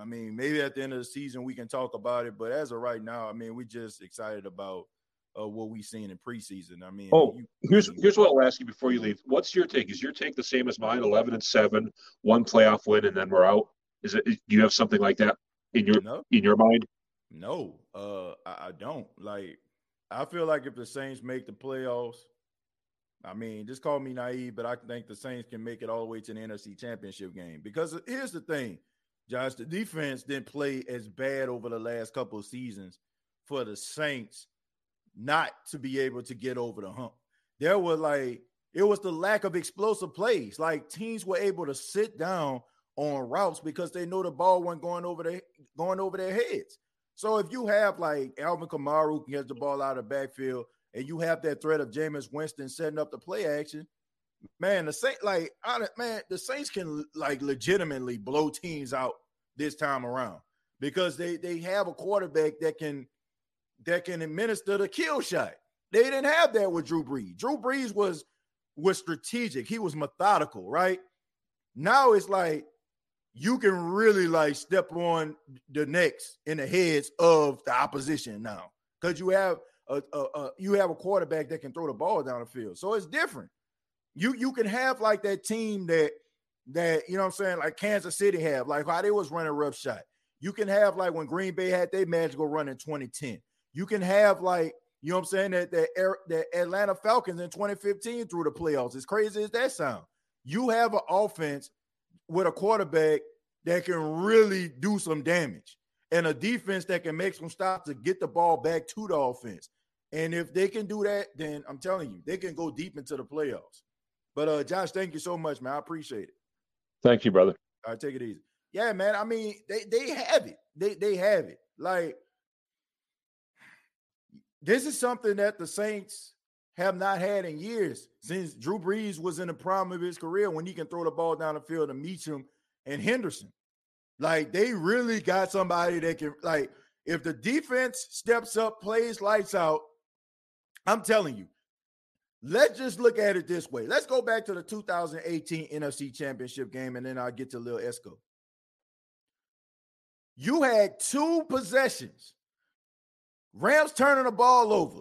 I mean, maybe at the end of the season we can talk about it. But as of right now, I mean, we're just excited about uh, what we've seen in preseason. I mean, oh, you, here's here's what I'll ask you before you leave. What's your take? Is your take the same as mine? Eleven and seven, one playoff win, and then we're out. Is it? Do you have something like that in your no. in your mind? No, uh, I, I don't. Like, I feel like if the Saints make the playoffs, I mean, just call me naive, but I think the Saints can make it all the way to the NFC Championship game. Because here's the thing, Josh, the defense didn't play as bad over the last couple of seasons for the Saints not to be able to get over the hump. There was like it was the lack of explosive plays. Like teams were able to sit down on routes because they know the ball wasn't going over their going over their heads. So if you have like Alvin Kamara who can get the ball out of backfield, and you have that threat of Jameis Winston setting up the play action, man, the Saints like man, the Saints can like legitimately blow teams out this time around because they they have a quarterback that can that can administer the kill shot. They didn't have that with Drew Brees. Drew Brees was was strategic. He was methodical, right? Now it's like you can really like step on the necks in the heads of the opposition now because you have a, a, a, you have a quarterback that can throw the ball down the field. So it's different. You you can have like that team that that you know what I'm saying, like Kansas City have, like how they was running rough shot. You can have like when Green Bay had their magical run in 2010. You can have like you know what I'm saying that that, that Atlanta Falcons in 2015 through the playoffs. As crazy as that sound, you have an offense with a quarterback that can really do some damage and a defense that can make some stops to get the ball back to the offense. And if they can do that, then I'm telling you, they can go deep into the playoffs. But uh Josh, thank you so much, man. I appreciate it. Thank you, brother. All right, take it easy. Yeah, man. I mean, they they have it. They they have it. Like this is something that the Saints have not had in years since Drew Brees was in the prime of his career when he can throw the ball down the field to Meachem and Henderson. Like they really got somebody that can like if the defense steps up, plays lights out. I'm telling you, let's just look at it this way. Let's go back to the 2018 NFC Championship game, and then I'll get to Lil Esco. You had two possessions Rams turning the ball over,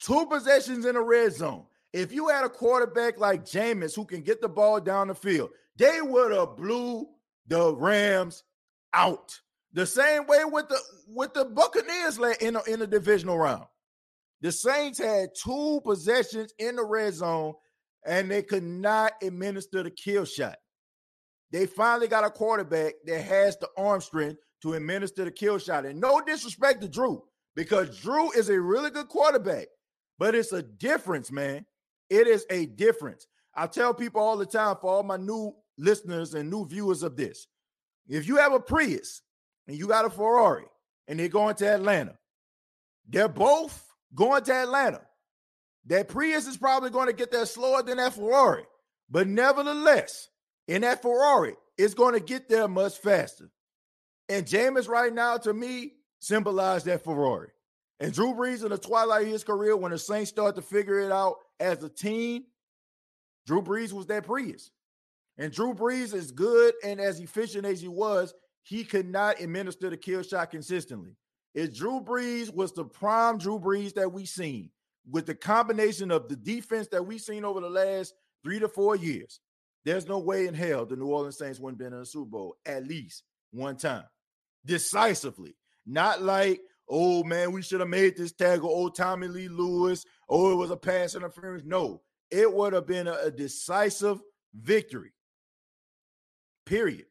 two possessions in the red zone. If you had a quarterback like Jameis who can get the ball down the field, they would have blew the Rams out. The same way with the with the Buccaneers in in the divisional round. The Saints had two possessions in the red zone and they could not administer the kill shot. They finally got a quarterback that has the arm strength to administer the kill shot. And no disrespect to Drew because Drew is a really good quarterback, but it's a difference, man. It is a difference. I tell people all the time for all my new listeners and new viewers of this if you have a Prius and you got a Ferrari and they're going to Atlanta, they're both going to Atlanta. That Prius is probably going to get there slower than that Ferrari. But nevertheless, in that Ferrari, it's going to get there much faster. And Jameis right now, to me, symbolized that Ferrari. And Drew Brees in the twilight of his career, when the Saints started to figure it out as a team, Drew Brees was that Prius. And Drew Brees, as good and as efficient as he was, he could not administer the kill shot consistently. If Drew Brees was the prime Drew Brees that we seen, with the combination of the defense that we've seen over the last three to four years, there's no way in hell the New Orleans Saints wouldn't been in a Super Bowl at least one time, decisively. Not like, oh man, we should have made this tackle. Oh, Tommy Lee Lewis. Oh, it was a pass interference. No, it would have been a, a decisive victory. Period.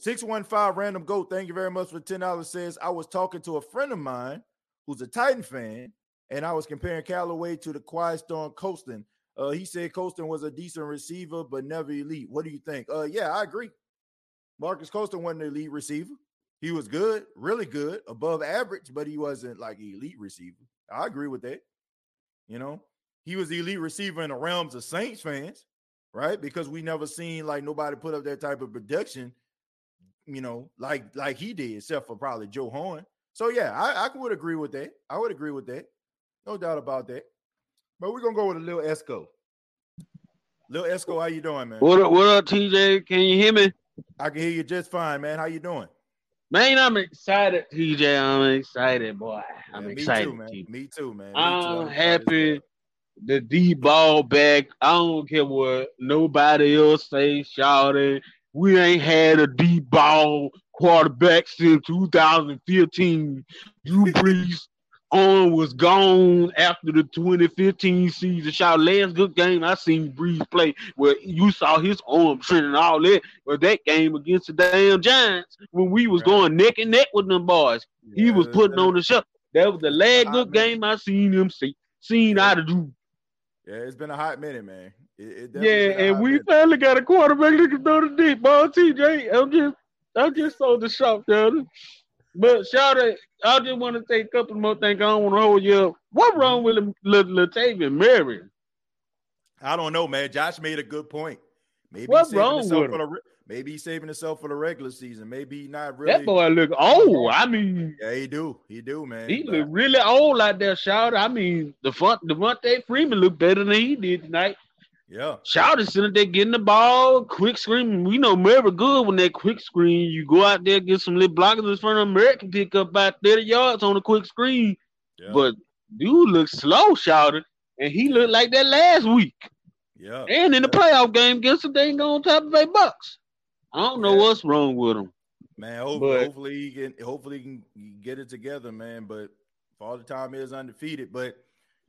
615 Random Goat, thank you very much for $10. Says, I was talking to a friend of mine who's a Titan fan, and I was comparing Callaway to the Quiet Storm Colston. Uh, he said Colston was a decent receiver, but never elite. What do you think? Uh, yeah, I agree. Marques Colston wasn't an elite receiver. He was good, really good, above average, but he wasn't like elite receiver. I agree with that. You know, he was the elite receiver in the realms of Saints fans, right? Because we never seen like nobody put up that type of production, you know, like like he did, except for probably Joe Horn. So yeah, I, I would agree with that. I would agree with that. No doubt about that. But we're gonna go with a little Esco. Little Esco, how you doing, man? What up, what up, TJ? Can you hear me? I can hear you just fine, man. How you doing? Man, I'm excited, TJ. I'm excited, boy. I'm Yeah, excited. Me too, man. Me too, man. Me too. I'm excited as happy the D ball back. I don't care what nobody else say, shouting. We ain't had a D ball quarterback since 2015. Drew Brees on was gone after the 2015 season. Shout last good game I seen Brees play where you saw his arm trend and all that. But that game against the damn Giants when we was Right. going neck and neck with them boys. He was putting on the show. That was the last good minute. game I seen him see. Seen Yeah. out of Drew. Yeah, it's been a hot minute, man. It, it Yeah, and we minute. finally got a quarterback that can throw the deep ball. TJ, I'm just, I'm just so the shock, down. But shout out, I just want to say a couple more things. I don't want to hold you up. What wrong with Latavian Murray? I don't know, man. Josh made a good point. Maybe What's he's saving wrong himself with for him? the maybe he's saving himself for the regular season. Maybe he not really. That boy look old. I mean, Yeah, he do. He do, man. he look really old out there, shout. I mean, the front, Devonta Freeman looked better than he did tonight. Yeah, Shout is sitting there getting the ball, quick screen. We know Murray good when that quick screen. You go out there, get some little blockers in front of American, pick up about 30 yards on a quick screen. yeah, But dude looks slow, shouted, and he looked like that last week. yeah. And in the yeah. playoff game against the dang on top of a Bucks. I don't know Yeah. what's wrong with him. Man, hope, But- hopefully he can hopefully he can get it together, man. But for all the time he is undefeated. But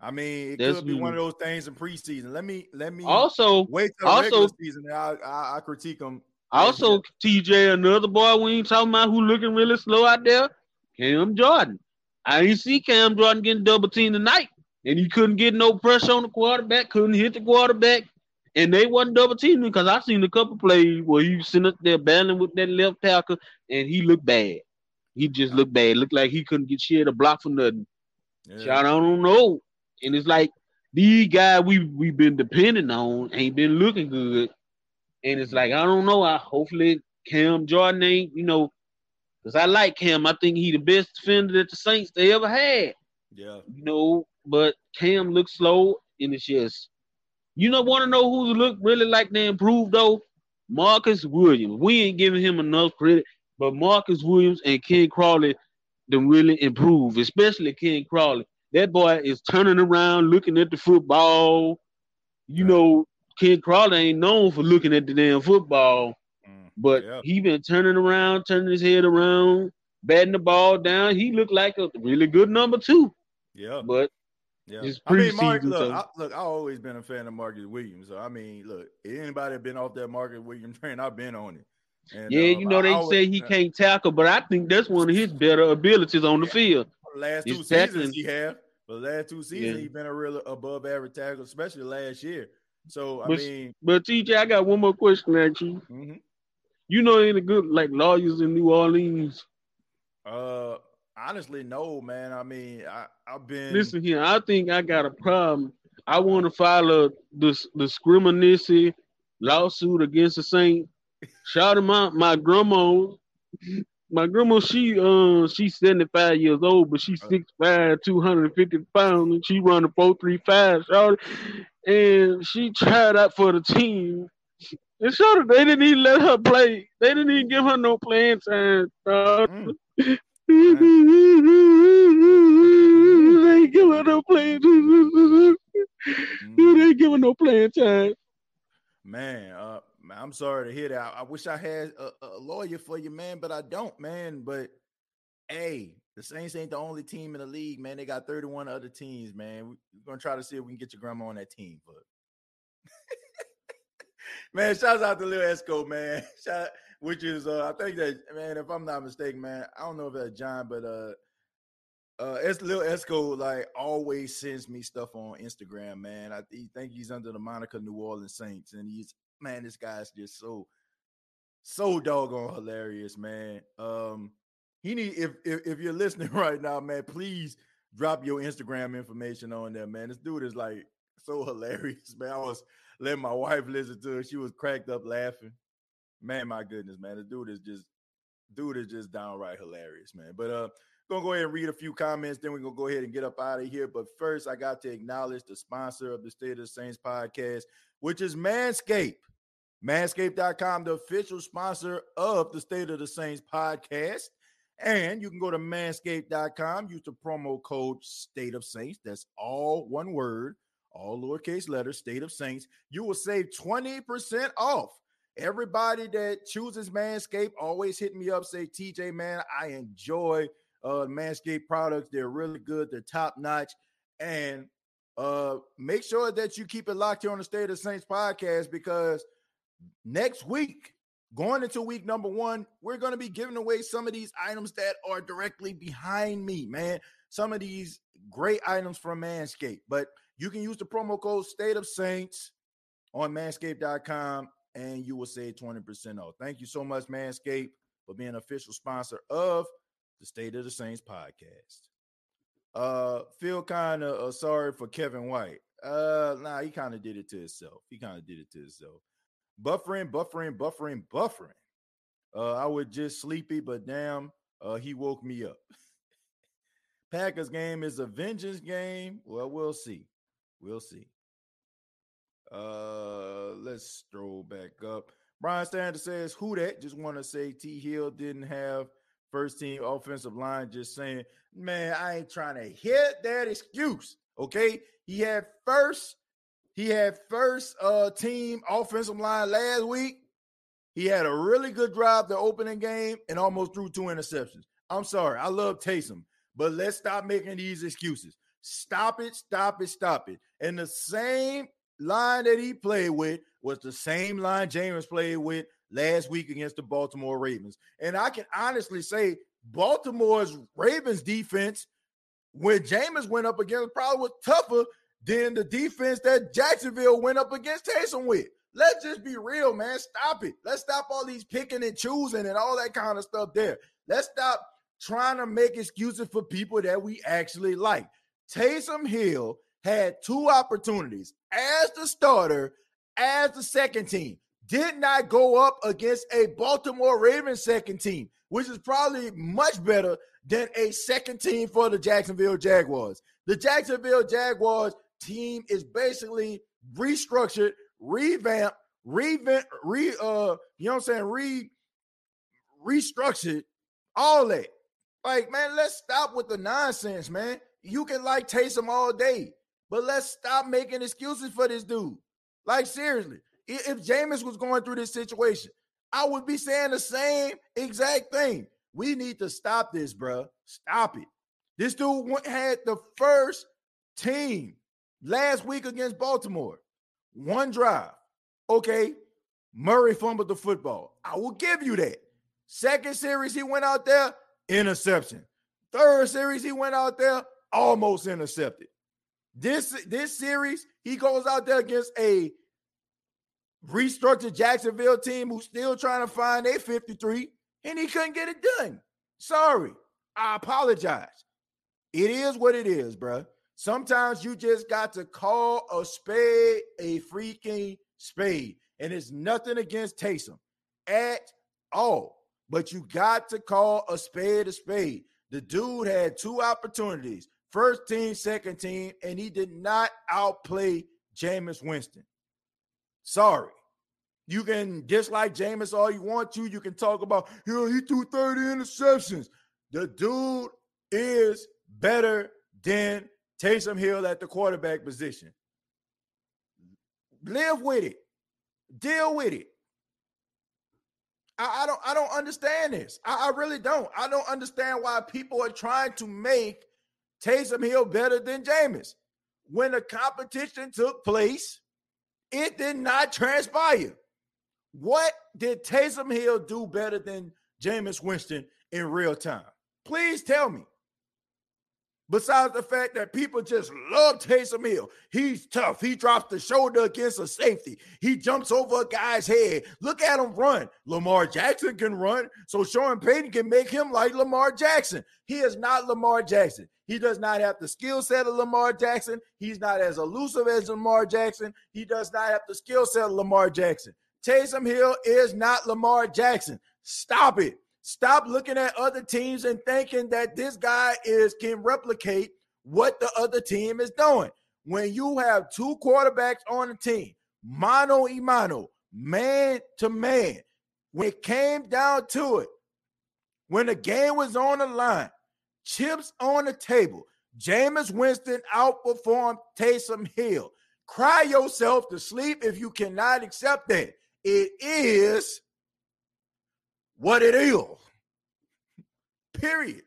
I mean, it could be one of those things in preseason. Let me let me Also, wait till also- regular season. I, I I critique him. also TJ, another boy we ain't talking about who looking really slow out there, Cam Jordan. I ain't see Cam Jordan getting double teamed tonight, and he couldn't get no pressure on the quarterback, couldn't hit the quarterback, and they wasn't double teaming because I seen a couple plays where he was sitting up there battling with that left tackle, and he looked bad. He just looked bad. Looked like he couldn't get shit a block for nothing. Yeah. I don't know. And it's like these guys we we've been depending on ain't been looking good. And it's like, I don't know. I hopefully Cam Jordan ain't, you know, because I like Cam. I think he the best defender that the Saints they ever had. yeah, You know, but Cam looks slow and it's just you know, want to know who's look really like they improved though? Marcus Williams. We ain't giving him enough credit, but Marcus Williams and Ken Crawley them really improve, especially Ken Crawley. That boy is turning around, looking at the football. You Right. know, Ken Crawley ain't known for looking at the damn football, Mm, but yeah. he been turning around, turning his head around, batting the ball down. He looked like a really good number two. yeah. But Yeah. I mean, Mark, look, I, look, I've always been a fan of Marcus Williams. So I mean, look, anybody been off that Marcus Williams train, I've been on it. And, yeah, um, you know I they always- say he can't tackle, but I think that's one of his better abilities on the field. the last two tackling- seasons he have. The last two seasons, Yeah. he's been a real above average tackle, especially last year. So I But- mean, But TJ, I got one more question at you. mhm. You know any good like lawyers in New Orleans? uh, honestly, no, man. I mean, I I've been Listen here, I think I got a problem. I want to file a this discrimination lawsuit against the Saint. Shout out out, my grandma. My grandma, she uh she's 75 years old, but she's 6'5, 250 pounds, and she running 435, shout and she tried out for the team. And shout it, they didn't even let her play. They didn't even give her no playing time. Mm. they ain't give her no playing time. Mm. They ain't giving no playing time. Man, uh, man, I'm sorry to hear that. I, wish I had a, a lawyer for you, man, but I don't, man. But hey, the Saints ain't the only team in the league, man. They got 31 other teams, man. We- We're gonna try to see if we can get your grandma on that team, but man, shouts out to Lil Esco, man. Shout, which is uh, I think that man, if I'm not mistaken, man, I don't know if that's John, but uh, Uh, it's Lil Esco like always sends me stuff on Instagram, man. I think he's under the moniker New Orleans Saints, and he's man, this guy's just so so doggone hilarious, man. Um, he need if, if if you're listening right now, man, please drop your Instagram information on there, man. This dude is like so hilarious, man. I was letting my wife listen to it. She was cracked up laughing. Man, my goodness, man. this dude is just dude is just downright hilarious, man. But uh gonna go ahead and read a few comments, then we're gonna go ahead and get up out of here. But first, I got to acknowledge the sponsor of the State of the Saints podcast, which is Manscaped. Manscaped.com, the official sponsor of the State of the Saints podcast. And you can go to manscaped.com, use the promo code State of Saints. That's all one word, all lowercase letters, State of Saints. You will save 20% off. Everybody that chooses Manscaped always hit me up, say, TJ, man, I enjoy uh Manscaped products. They're really good, they're top notch. And uh make sure that you keep it locked here on the State of Saints podcast because next week, going into week number one, we're going to be giving away some of these items that are directly behind me, man. Some of these great items from Manscaped, but you can use the promo code State of Saints on manscaped.com and you will save 20% off. Thank you so much, Manscaped, for being an official sponsor of the State of the Saints podcast. Uh, feel kind of uh, sorry for Kevin White. Uh, nah, he kind of did it to himself. He kind of did it to himself. Buffering, buffering, buffering, buffering. Uh, I was just sleepy, but damn, uh, he woke me up. Packers game is a vengeance game. Well, we'll see. We'll see. Uh, let's stroll back up. Brian Sanders says, "Who that?" Just want to say T Hill didn't have first team offensive line. Just saying, man, I ain't trying to hit that excuse. Okay, he had first, he had first uh team offensive line last week. He had a really good drive the opening game and almost threw two interceptions. I'm sorry, I love Taysom, but let's stop making these excuses. Stop it, stop it, stop it. And the same line that he played with was the same line Jameis played with last week against the Baltimore Ravens. And I can honestly say Baltimore's Ravens defense, when Jameis went up against, probably was tougher than the defense that Jacksonville went up against Taysom with. Let's just be real, man. Stop it. Let's stop all these picking and choosing and all that kind of stuff there. Let's stop trying to make excuses for people that we actually like. Taysom Hill had two opportunities as the starter, as the second team. Did not go up against a Baltimore Ravens second team, which is probably much better than a second team for the Jacksonville Jaguars. The Jacksonville Jaguars team is basically restructured, revamped, revamp, re uh, you know what I'm saying, re restructured, all that. Like, man, let's stop with the nonsense, man. You can like Taysom all day, but let's stop making excuses for this dude. Like, seriously, if Jameis was going through this situation, I would be saying the same exact thing. We need to stop this, bro. Stop it. This dude had the first team last week against Baltimore. One drive. Okay. Murray fumbled the football. I will give you that. Second series, he went out there, interception. Third series, he went out there, almost intercepted. This this series, he goes out there against a restructured Jacksonville team who's still trying to find a 53, and he couldn't get it done. Sorry. I apologize. It is what it is, bro. Sometimes you just got to call a spade a freaking spade. And it's nothing against Taysom at all. But you got to call a spade a spade. The dude had two opportunities first team, second team, and he did not outplay Jameis Winston. Sorry. You can dislike Jameis all you want to. You can talk about, you know, he threw 30 interceptions. The dude is better than Taysom Hill at the quarterback position. Live with it. Deal with it. I, I don't I don't understand this. I, I, really don't. I don't understand why people are trying to make Taysom Hill better than Jameis. When the competition took place, it did not transpire. What did Taysom Hill do better than Jameis Winston in real time? Please tell me. Besides the fact that people just love Taysom Hill. He's tough. He drops the shoulder against a safety. He jumps over a guy's head. Look at him run. Lamar Jackson can run, so Sean Payton can make him like Lamar Jackson. He is not Lamar Jackson. He does not have the skill set of Lamar Jackson. He's not as elusive as Lamar Jackson. He does not have the skill set of Lamar Jackson. Taysom Hill is not Lamar Jackson. Stop it. Stop looking at other teams and thinking that this guy is can replicate what the other team is doing. When you have two quarterbacks on the team, mano y mano, man to man, when it came down to it, when the game was on the line, chips on the table, Jameis Winston outperformed Taysom Hill. Cry yourself to sleep if you cannot accept that. It is what it is. Period.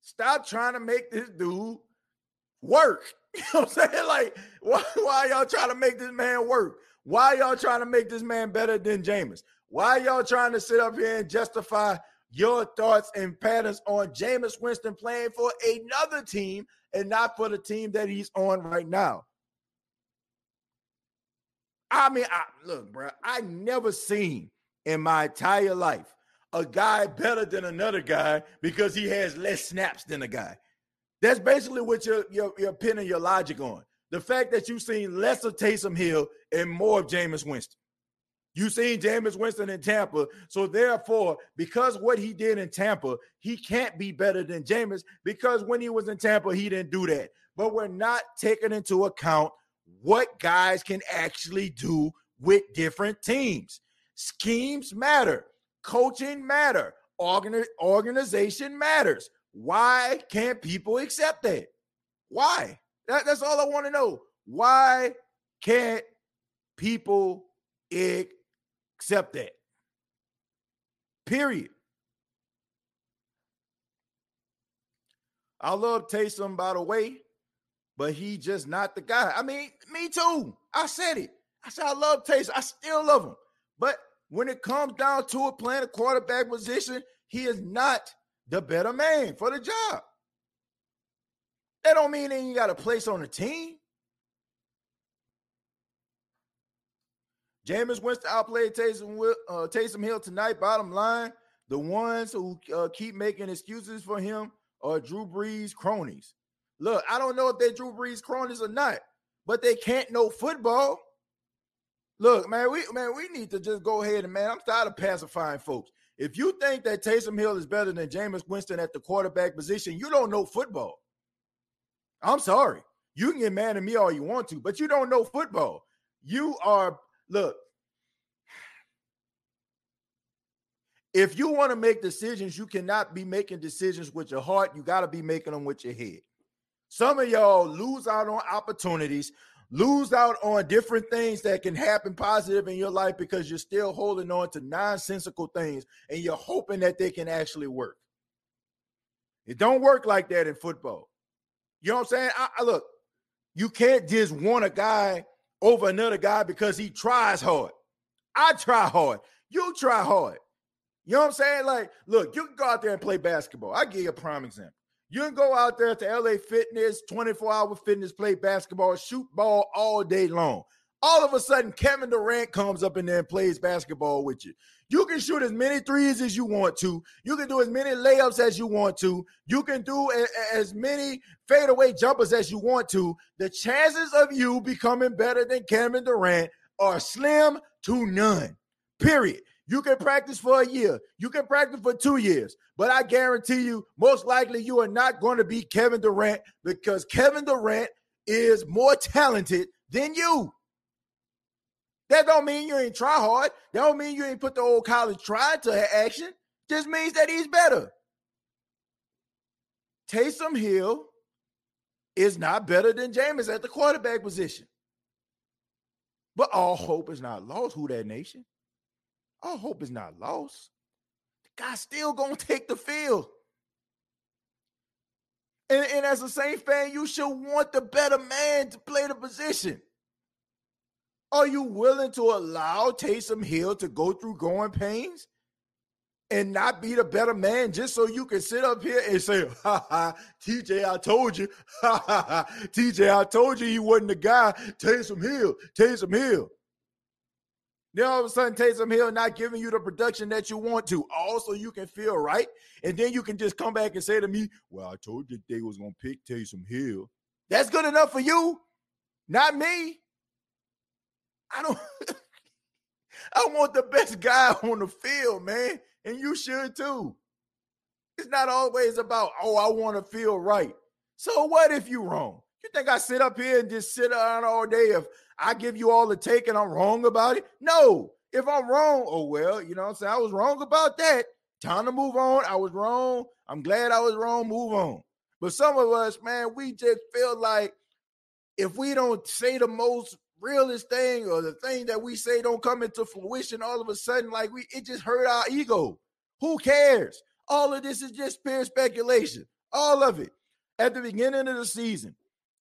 Stop trying to make this dude work. You know what I'm saying? Like, why, why y'all trying to make this man work? Why y'all trying to make this man better than Jameis? Why y'all trying to sit up here and justify your thoughts and patterns on Jameis Winston playing for another team and not for the team that he's on right now? I mean, I, look, bro, I never seen in my entire life a guy better than another guy because he has less snaps than a guy. That's basically what you're, you're, you're pinning your logic on. The fact that you've seen less of Taysom Hill and more of Jameis Winston. You've seen Jameis Winston in Tampa. So therefore, because what he did in Tampa, he can't be better than Jameis because when he was in Tampa, he didn't do that. But we're not taking into account what guys can actually do with different teams. Schemes matter, coaching matter, Organ- organization matters. Why can't people accept that? Why? That, that's all I want to know. Why can't people accept that? Period. I love Taysom, by the way, but he just not the guy. I mean, me too. I said it. I said I love Taysom. I still love him. But when it comes down to it, playing a quarterback position, he is not the better man for the job. That don't mean that you got a place on the team. Jameis Winston outplayed Taysom, uh, Taysom Hill tonight. Bottom line, the ones who uh, keep making excuses for him are Drew Brees cronies. Look, I don't know if they're Drew Brees cronies or not, but they can't know football. Look, man, we man, we need to just go ahead and man, I'm tired of pacifying folks. If you think that Taysom Hill is better than Jameis Winston at the quarterback position, you don't know football. I'm sorry. You can get mad at me all you want to, but you don't know football. You are look. If you want to make decisions, you cannot be making decisions with your heart. You got to be making them with your head. Some of y'all lose out on opportunities lose out on different things that can happen positive in your life because you're still holding on to nonsensical things and you're hoping that they can actually work. It don't work like that in football. You know what I'm saying? I, I look, you can't just want a guy over another guy because he tries hard. I try hard. You try hard. You know what I'm saying? Like, look, you can go out there and play basketball. I give you a prime example. You can go out there to LA Fitness, 24 hour fitness, play basketball, shoot ball all day long. All of a sudden, Kevin Durant comes up in there and plays basketball with you. You can shoot as many threes as you want to. You can do as many layups as you want to. You can do a, as many fadeaway jumpers as you want to. The chances of you becoming better than Kevin Durant are slim to none. Period. You can practice for a year. You can practice for two years. But I guarantee you, most likely you are not going to be Kevin Durant because Kevin Durant is more talented than you. That don't mean you ain't try hard. That don't mean you ain't put the old college try to action. Just means that he's better. Taysom Hill is not better than Jameis at the quarterback position. But all hope is not lost. Who that nation? Our hope is not lost. The guy's still gonna take the field. And, and as a Saints fan, you should want the better man to play the position. Are you willing to allow Taysom Hill to go through growing pains? and not be the better man just so you can sit up here and say, ha ha, TJ, I told you. Ha ha ha. TJ, I told you he wasn't the guy. Taysom Hill, Taysom Hill. Then all of a sudden, Taysom Hill not giving you the production that you want to. Also, you can feel right. And then you can just come back and say to me, Well, I told you they was gonna pick Taysom Hill. That's good enough for you, not me. I don't I want the best guy on the field, man and you should too. It's not always about, oh, I want to feel right. So what if you wrong? You think I sit up here and just sit around all day if I give you all the take and I'm wrong about it? No. If I'm wrong, oh well, you know what I'm saying? I was wrong about that. Time to move on. I was wrong. I'm glad I was wrong. Move on. But some of us, man, we just feel like if we don't say the most realest thing or the thing that we say don't come into fruition all of a sudden like we it just hurt our ego who cares all of this is just pure speculation all of it at the beginning of the season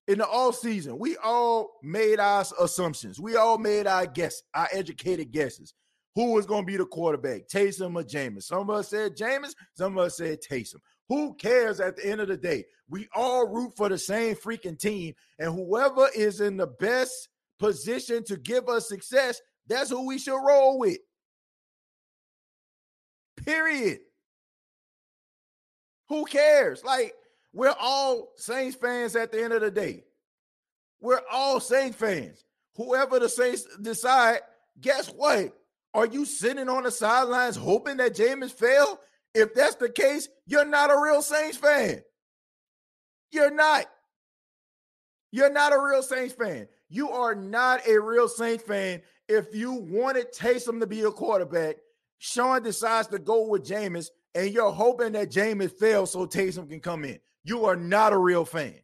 in the off season we all made our assumptions we all made our guess our educated guesses who was going to be the quarterback Taysom or Jameis some of us said Jameis some of us said Taysom who cares at the end of the day we all root for the same freaking team and whoever is in the best position to give us success, that's who we should roll with. Period. Who cares? Like, we're all Saints fans at the end of the day. We're all Saints fans. Whoever the Saints decide, guess what? Are you sitting on the sidelines hoping that Jameis fail? If that's the case, you're not a real Saints fan. You're not. You're not a real Saints fan. You are not a real Saints fan if you wanted Taysom to be a quarterback. Sean decides to go with Jameis, and you're hoping that Jameis fails so Taysom can come in. You are not a real fan.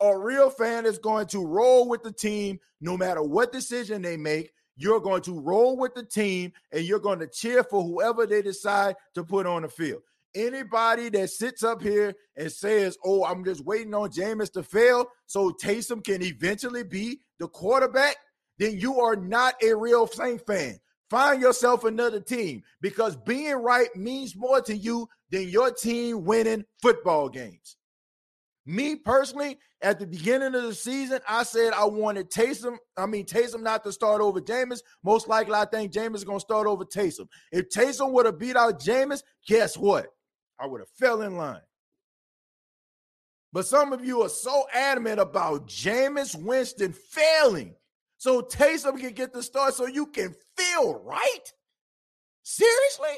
A real fan is going to roll with the team no matter what decision they make. You're going to roll with the team and you're going to cheer for whoever they decide to put on the field. Anybody that sits up here and says, "Oh, I'm just waiting on Jameis to fail so Taysom can eventually be the quarterback," then you are not a real Saint fan. Find yourself another team because being right means more to you than your team winning football games. Me personally, at the beginning of the season, I said I wanted Taysom. I mean, Taysom not to start over Jameis. Most likely, I think Jameis is going to start over Taysom. If Taysom would have beat out Jameis, guess what? I would have fell in line. But some of you are so adamant about Jameis Winston failing. So Taysom can get the start so you can feel right? Seriously?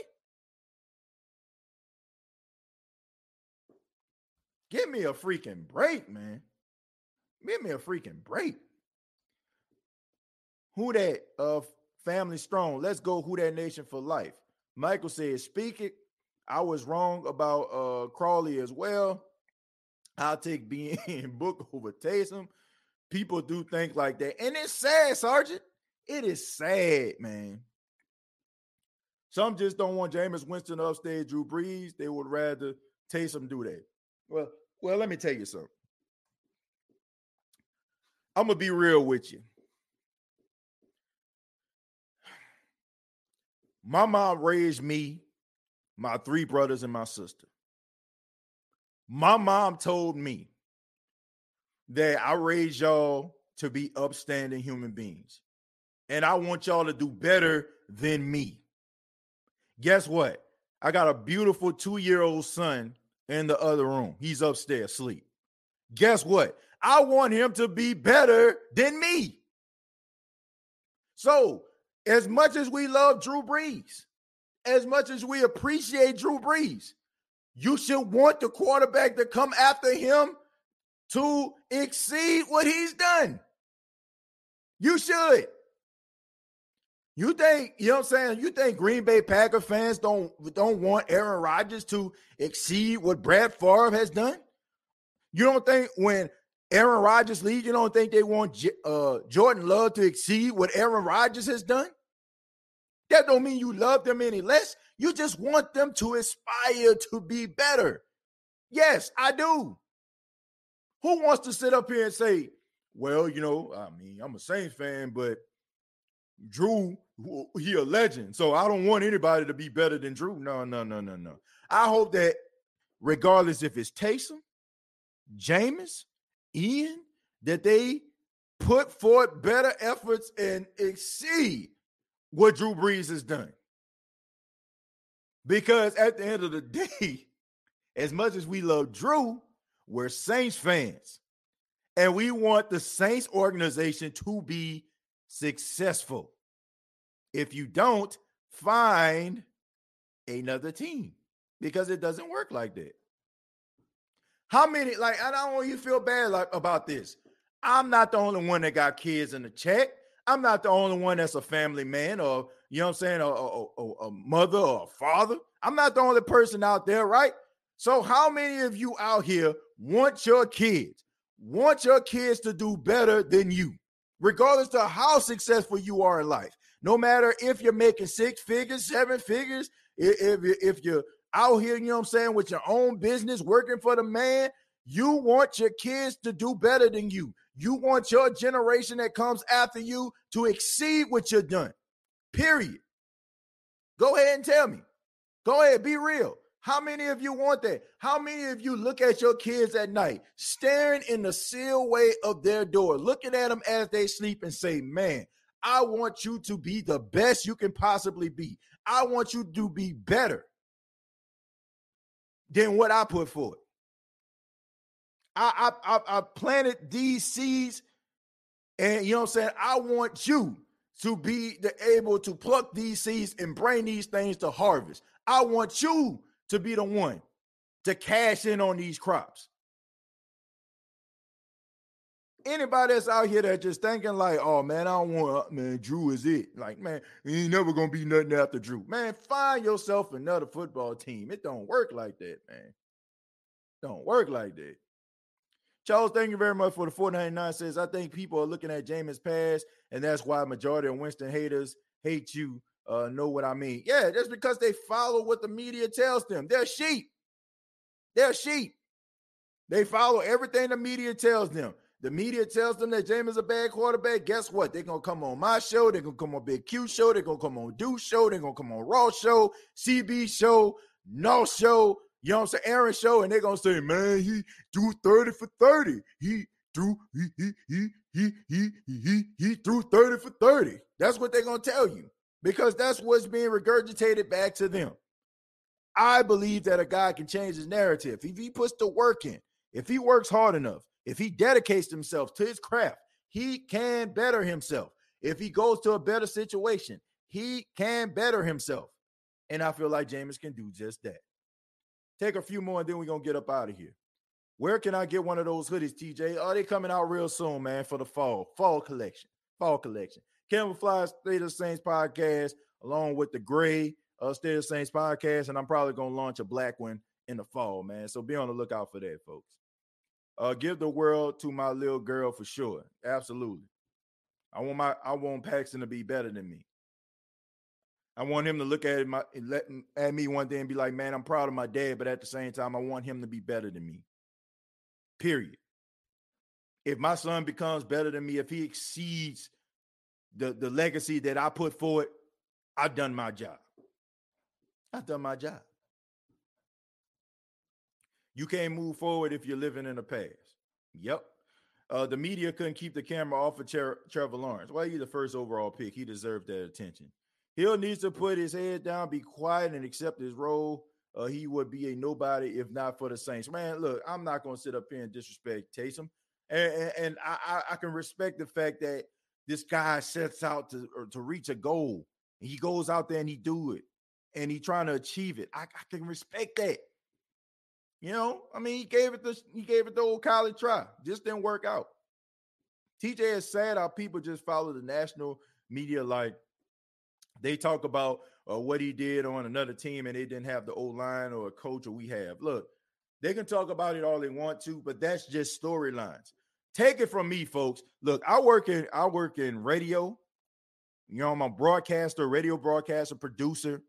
Give me a freaking break, man. Give me a freaking break. Who that of uh, family strong? Let's go who that nation for life. Michael says, speak it I was wrong about uh Crawley as well. I'll take Ian Book over Taysom. People do think like that. And it's sad, Sergeant. It is sad, man. Some just don't want Jameis Winston upstage Drew Brees. They would rather Taysom do that. Well, well, let me tell you something. I'm gonna be real with you. My mom raised me my three brothers and my sister. My mom told me that I raise y'all to be upstanding human beings. And I want y'all to do better than me. Guess what? I got a beautiful two year old son in the other room. He's upstairs asleep. Guess what? I want him to be better than me. So, as much as we love Drew Brees, as much as we appreciate Drew Brees, you should want the quarterback to come after him to exceed what he's done. You should. You think, you know what I'm saying? You think Green Bay Packer fans don't don't want Aaron Rodgers to exceed what Brad Favre has done? You don't think when Aaron Rodgers leaves, you don't think they want uh, Jordan Love to exceed what Aaron Rodgers has done? That don't mean you love them any less. You just want them to aspire to be better. Yes, I do. Who wants to sit up here and say, well, you know, I mean, I'm a Saints fan, but Drew, he a legend. So I don't want anybody to be better than Drew. No, no, no, no, no. I hope that regardless if it's Taysom, Jameis, Ian, that they put forth better efforts and exceed what Drew Brees has done. Because at the end of the day, as much as we love Drew, we're Saints fans. And we want the Saints organization to be successful. If you don't, find another team because it doesn't work like that. How many, like, I don't want you to feel bad like, about this. I'm not the only one that got kids in the chat. I'm not the only one that's a family man or, you know what I'm saying, a, a, a mother or a father. I'm not the only person out there, right? So, how many of you out here want your kids, want your kids to do better than you, regardless of how successful you are in life? No matter if you're making six figures, seven figures, if, if you're out here, you know what I'm saying, with your own business, working for the man, you want your kids to do better than you. You want your generation that comes after you to exceed what you've done. Period. Go ahead and tell me. Go ahead, be real. How many of you want that? How many of you look at your kids at night, staring in the sealway of their door, looking at them as they sleep and say, Man, I want you to be the best you can possibly be. I want you to be better than what I put forth. I, I, I, I planted these seeds, and you know what I'm saying? I want you to be the, able to pluck these seeds and bring these things to harvest. I want you to be the one to cash in on these crops. Anybody that's out here that just thinking like, oh man, I don't want uh, man, Drew is it. Like, man, he ain't never gonna be nothing after Drew. Man, find yourself another football team. It don't work like that, man. Don't work like that. Charles, thank you very much for the 499 says, I think people are looking at Jameis pass, and that's why majority of Winston haters hate you. Uh, know what I mean? Yeah, that's because they follow what the media tells them. They're sheep. They're sheep. They follow everything the media tells them. The media tells them that Jameis is a bad quarterback. Guess what? They're gonna come on my show. They're gonna come on Big Q show. They're gonna come on Do show. They're gonna come on Raw show, CB show, No show, you know what I'm saying? Aaron show, and they're gonna say, man, he threw 30 for 30. He threw, he he he he he he he threw 30 for 30. That's what they're gonna tell you because that's what's being regurgitated back to them. I believe that a guy can change his narrative if he puts the work in, if he works hard enough, if he dedicates himself to his craft, he can better himself. If he goes to a better situation, he can better himself. And I feel like Jameis can do just that. Take a few more and then we're going to get up out of here. Where can I get one of those hoodies, TJ? Are oh, they coming out real soon, man, for the fall? Fall collection. Fall collection. Camouflage State of Saints podcast, along with the gray uh, State of Saints podcast. And I'm probably going to launch a black one in the fall, man. So be on the lookout for that, folks. Uh, give the world to my little girl for sure. Absolutely. I want my I want Paxton to be better than me. I want him to look at my let at me one day and be like, "Man, I'm proud of my dad," but at the same time, I want him to be better than me. Period. If my son becomes better than me, if he exceeds the the legacy that I put forward, I've done my job. I've done my job. You can't move forward if you're living in the past. Yep. Uh, the media couldn't keep the camera off of Trevor Lawrence. Why he the first overall pick? He deserved that attention. Hill needs to put his head down, be quiet, and accept his role. Uh, he would be a nobody if not for the Saints. Man, look, I'm not going to sit up here and disrespect Taysom, and, and, and I, I, can respect the fact that this guy sets out to to reach a goal. and He goes out there and he do it, and he trying to achieve it. I, I can respect that. You know, I mean, he gave it the he gave it the old college try. Just didn't work out. TJ is sad how people just follow the national media like they talk about uh, what he did on another team and they didn't have the old line or a coach or we have. Look, they can talk about it all they want to, but that's just storylines. Take it from me, folks. Look, I work in I work in radio. You know, I'm a broadcaster, radio broadcaster, producer.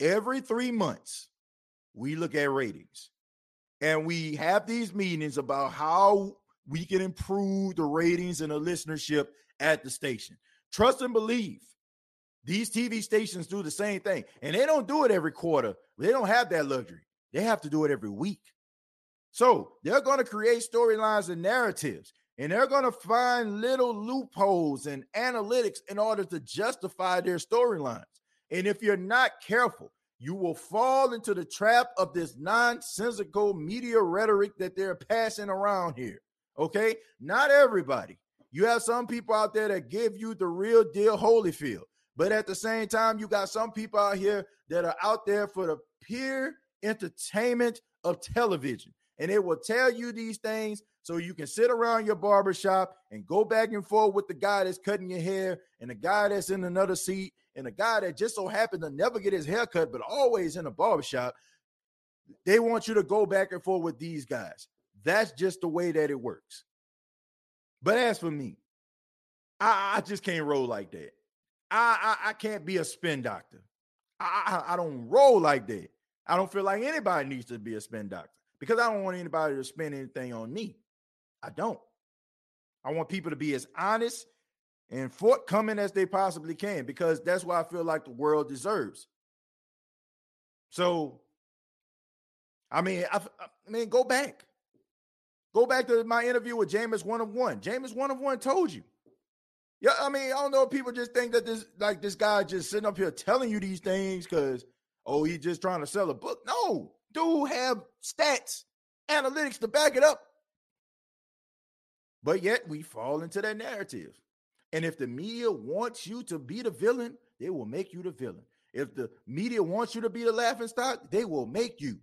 Every three months, we look at ratings and we have these meetings about how we can improve the ratings and the listenership at the station. Trust and believe. These TV stations do the same thing, and they don't do it every quarter. They don't have that luxury. They have to do it every week. So they're going to create storylines and narratives, and they're going to find little loopholes and analytics in order to justify their storylines. And if you're not careful, you will fall into the trap of this nonsensical media rhetoric that they're passing around here. Okay, not everybody. You have some people out there that give you the real deal Holyfield. But at the same time, you got some people out here that are out there for the pure entertainment of television. And it will tell you these things so you can sit around your barbershop and go back and forth with the guy that's cutting your hair and the guy that's in another seat and the guy that just so happened to never get his hair cut, but always in a barbershop. They want you to go back and forth with these guys. That's just the way that it works. But as for me, I, I just can't roll like that. I, I, I can't be a spin doctor. I, I I don't roll like that. I don't feel like anybody needs to be a spin doctor because I don't want anybody to spend anything on me. I don't. I want people to be as honest and forthcoming as they possibly can because that's what I feel like the world deserves. So, I mean, I, I mean, go back. Go back to my interview with Jameis one of one. Jameis one of one told you yeah, I mean, I don't know if people just think that this like this guy just sitting up here telling you these things because oh, he's just trying to sell a book. No, dude have stats, analytics to back it up. But yet we fall into that narrative. And if the media wants you to be the villain, they will make you the villain. If the media wants you to be the laughing stock, they will make you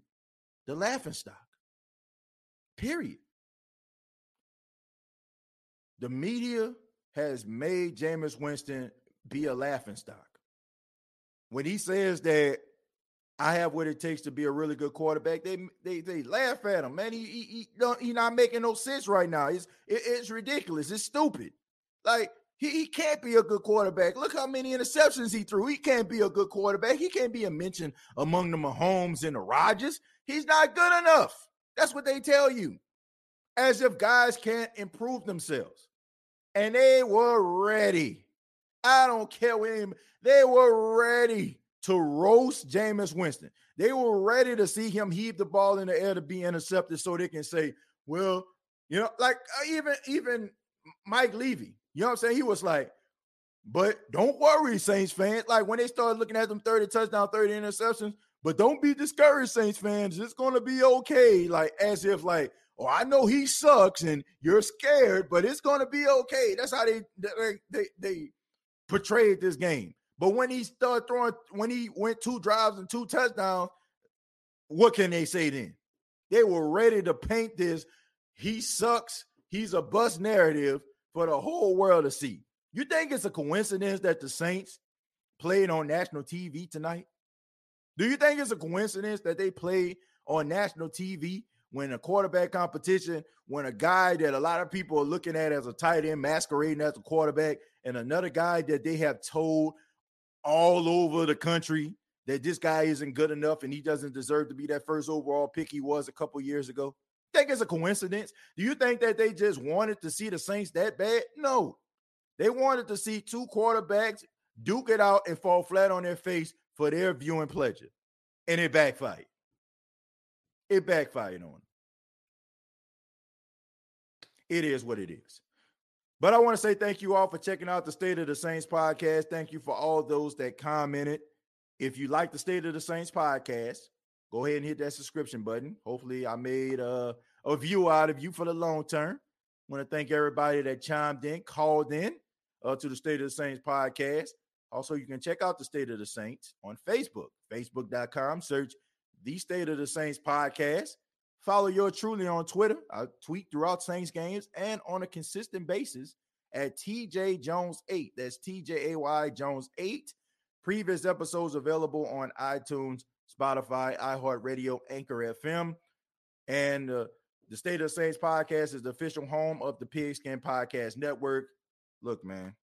the laughing stock. Period. The media has made Jameis Winston be a laughing stock. When he says that I have what it takes to be a really good quarterback, they they they laugh at him, man. He he, he don't not making no sense right now. It's it, it's ridiculous. It's stupid. Like he, he can't be a good quarterback. Look how many interceptions he threw. He can't be a good quarterback. He can't be a mention among the Mahomes and the Rodgers. He's not good enough. That's what they tell you. As if guys can't improve themselves and they were ready. I don't care what any, they were ready to roast Jameis Winston. They were ready to see him heave the ball in the air to be intercepted so they can say, well, you know, like uh, even even Mike Levy, you know what I'm saying? He was like, but don't worry, Saints fans. Like when they started looking at them 30 touchdown, 30 interceptions, but don't be discouraged, Saints fans. It's gonna be okay. Like as if like oh, I know he sucks and you're scared, but it's to be okay. That's how they, they they they portrayed this game. But when he started throwing, when he went two drives and two touchdowns, what can they say then? They were ready to paint this. He sucks. He's a bust narrative for the whole world to see. You think it's a coincidence that the Saints played on national TV tonight? Do you think it's a coincidence that they played on national TV when a quarterback competition, when a guy that a lot of people are looking at as a tight end masquerading as a quarterback, and another guy that they have told all over the country that this guy isn't good enough and he doesn't deserve to be that first overall pick he was a couple years ago. Think it's a coincidence? Do you think that they just wanted to see the Saints that bad? No. They wanted to see two quarterbacks duke it out and fall flat on their face for their viewing pleasure. And it backfired it backfired on him. It is what it is. But I want to say thank you all for checking out the State of the Saints podcast. Thank you for all those that commented. If you like the State of the Saints podcast, go ahead and hit that subscription button. Hopefully, I made a, a view out of you for the long term. I want to thank everybody that chimed in, called in uh, to the State of the Saints podcast. Also, you can check out the State of the Saints on Facebook, facebook.com. Search the State of the Saints podcast. Follow your truly on Twitter. I tweet throughout Saints games and on a consistent basis at TJ Jones 8. That's TJAY Jones 8. Previous episodes available on iTunes, Spotify, iHeartRadio, Anchor FM. And uh, the State of Saints podcast is the official home of the Pigskin Podcast Network. Look, man,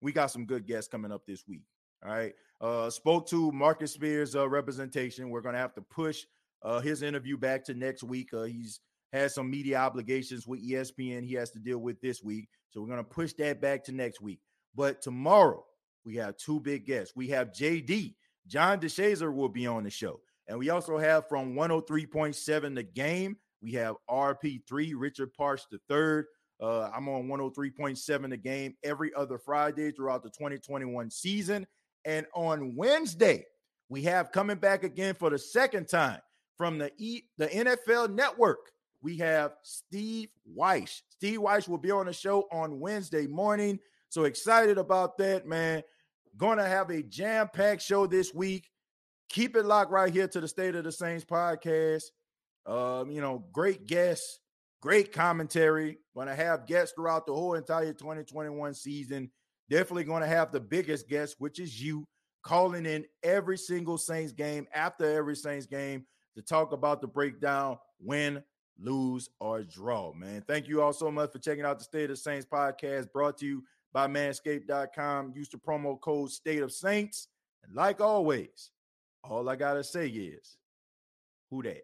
we got some good guests coming up this week. All right. Uh, spoke to Marcus Spears' uh, representation. We're going to have to push uh, his interview back to next week. Uh, he's had some media obligations with ESPN he has to deal with this week. So we're going to push that back to next week. But tomorrow we have two big guests. We have JD, John DeShazier will be on the show. And we also have from 103.7 the game, we have RP3, Richard the third. Uh, I'm on 103.7 the game every other Friday throughout the 2021 season. And on Wednesday, we have coming back again for the second time from the e, the NFL Network. We have Steve Wyche. Steve Wyche will be on the show on Wednesday morning. So excited about that, man. Gonna have a jam-packed show this week. Keep it locked right here to the State of the Saints podcast. Um, you know, great guests, great commentary. Gonna have guests throughout the whole entire 2021 season. Definitely gonna have the biggest guest, which is you, calling in every single Saints game after every Saints game to talk about the breakdown, win, lose, or draw. Man, thank you all so much for checking out the State of Saints podcast brought to you by manscaped.com. Use the promo code State of Saints. And like always, all I got to say is, who that?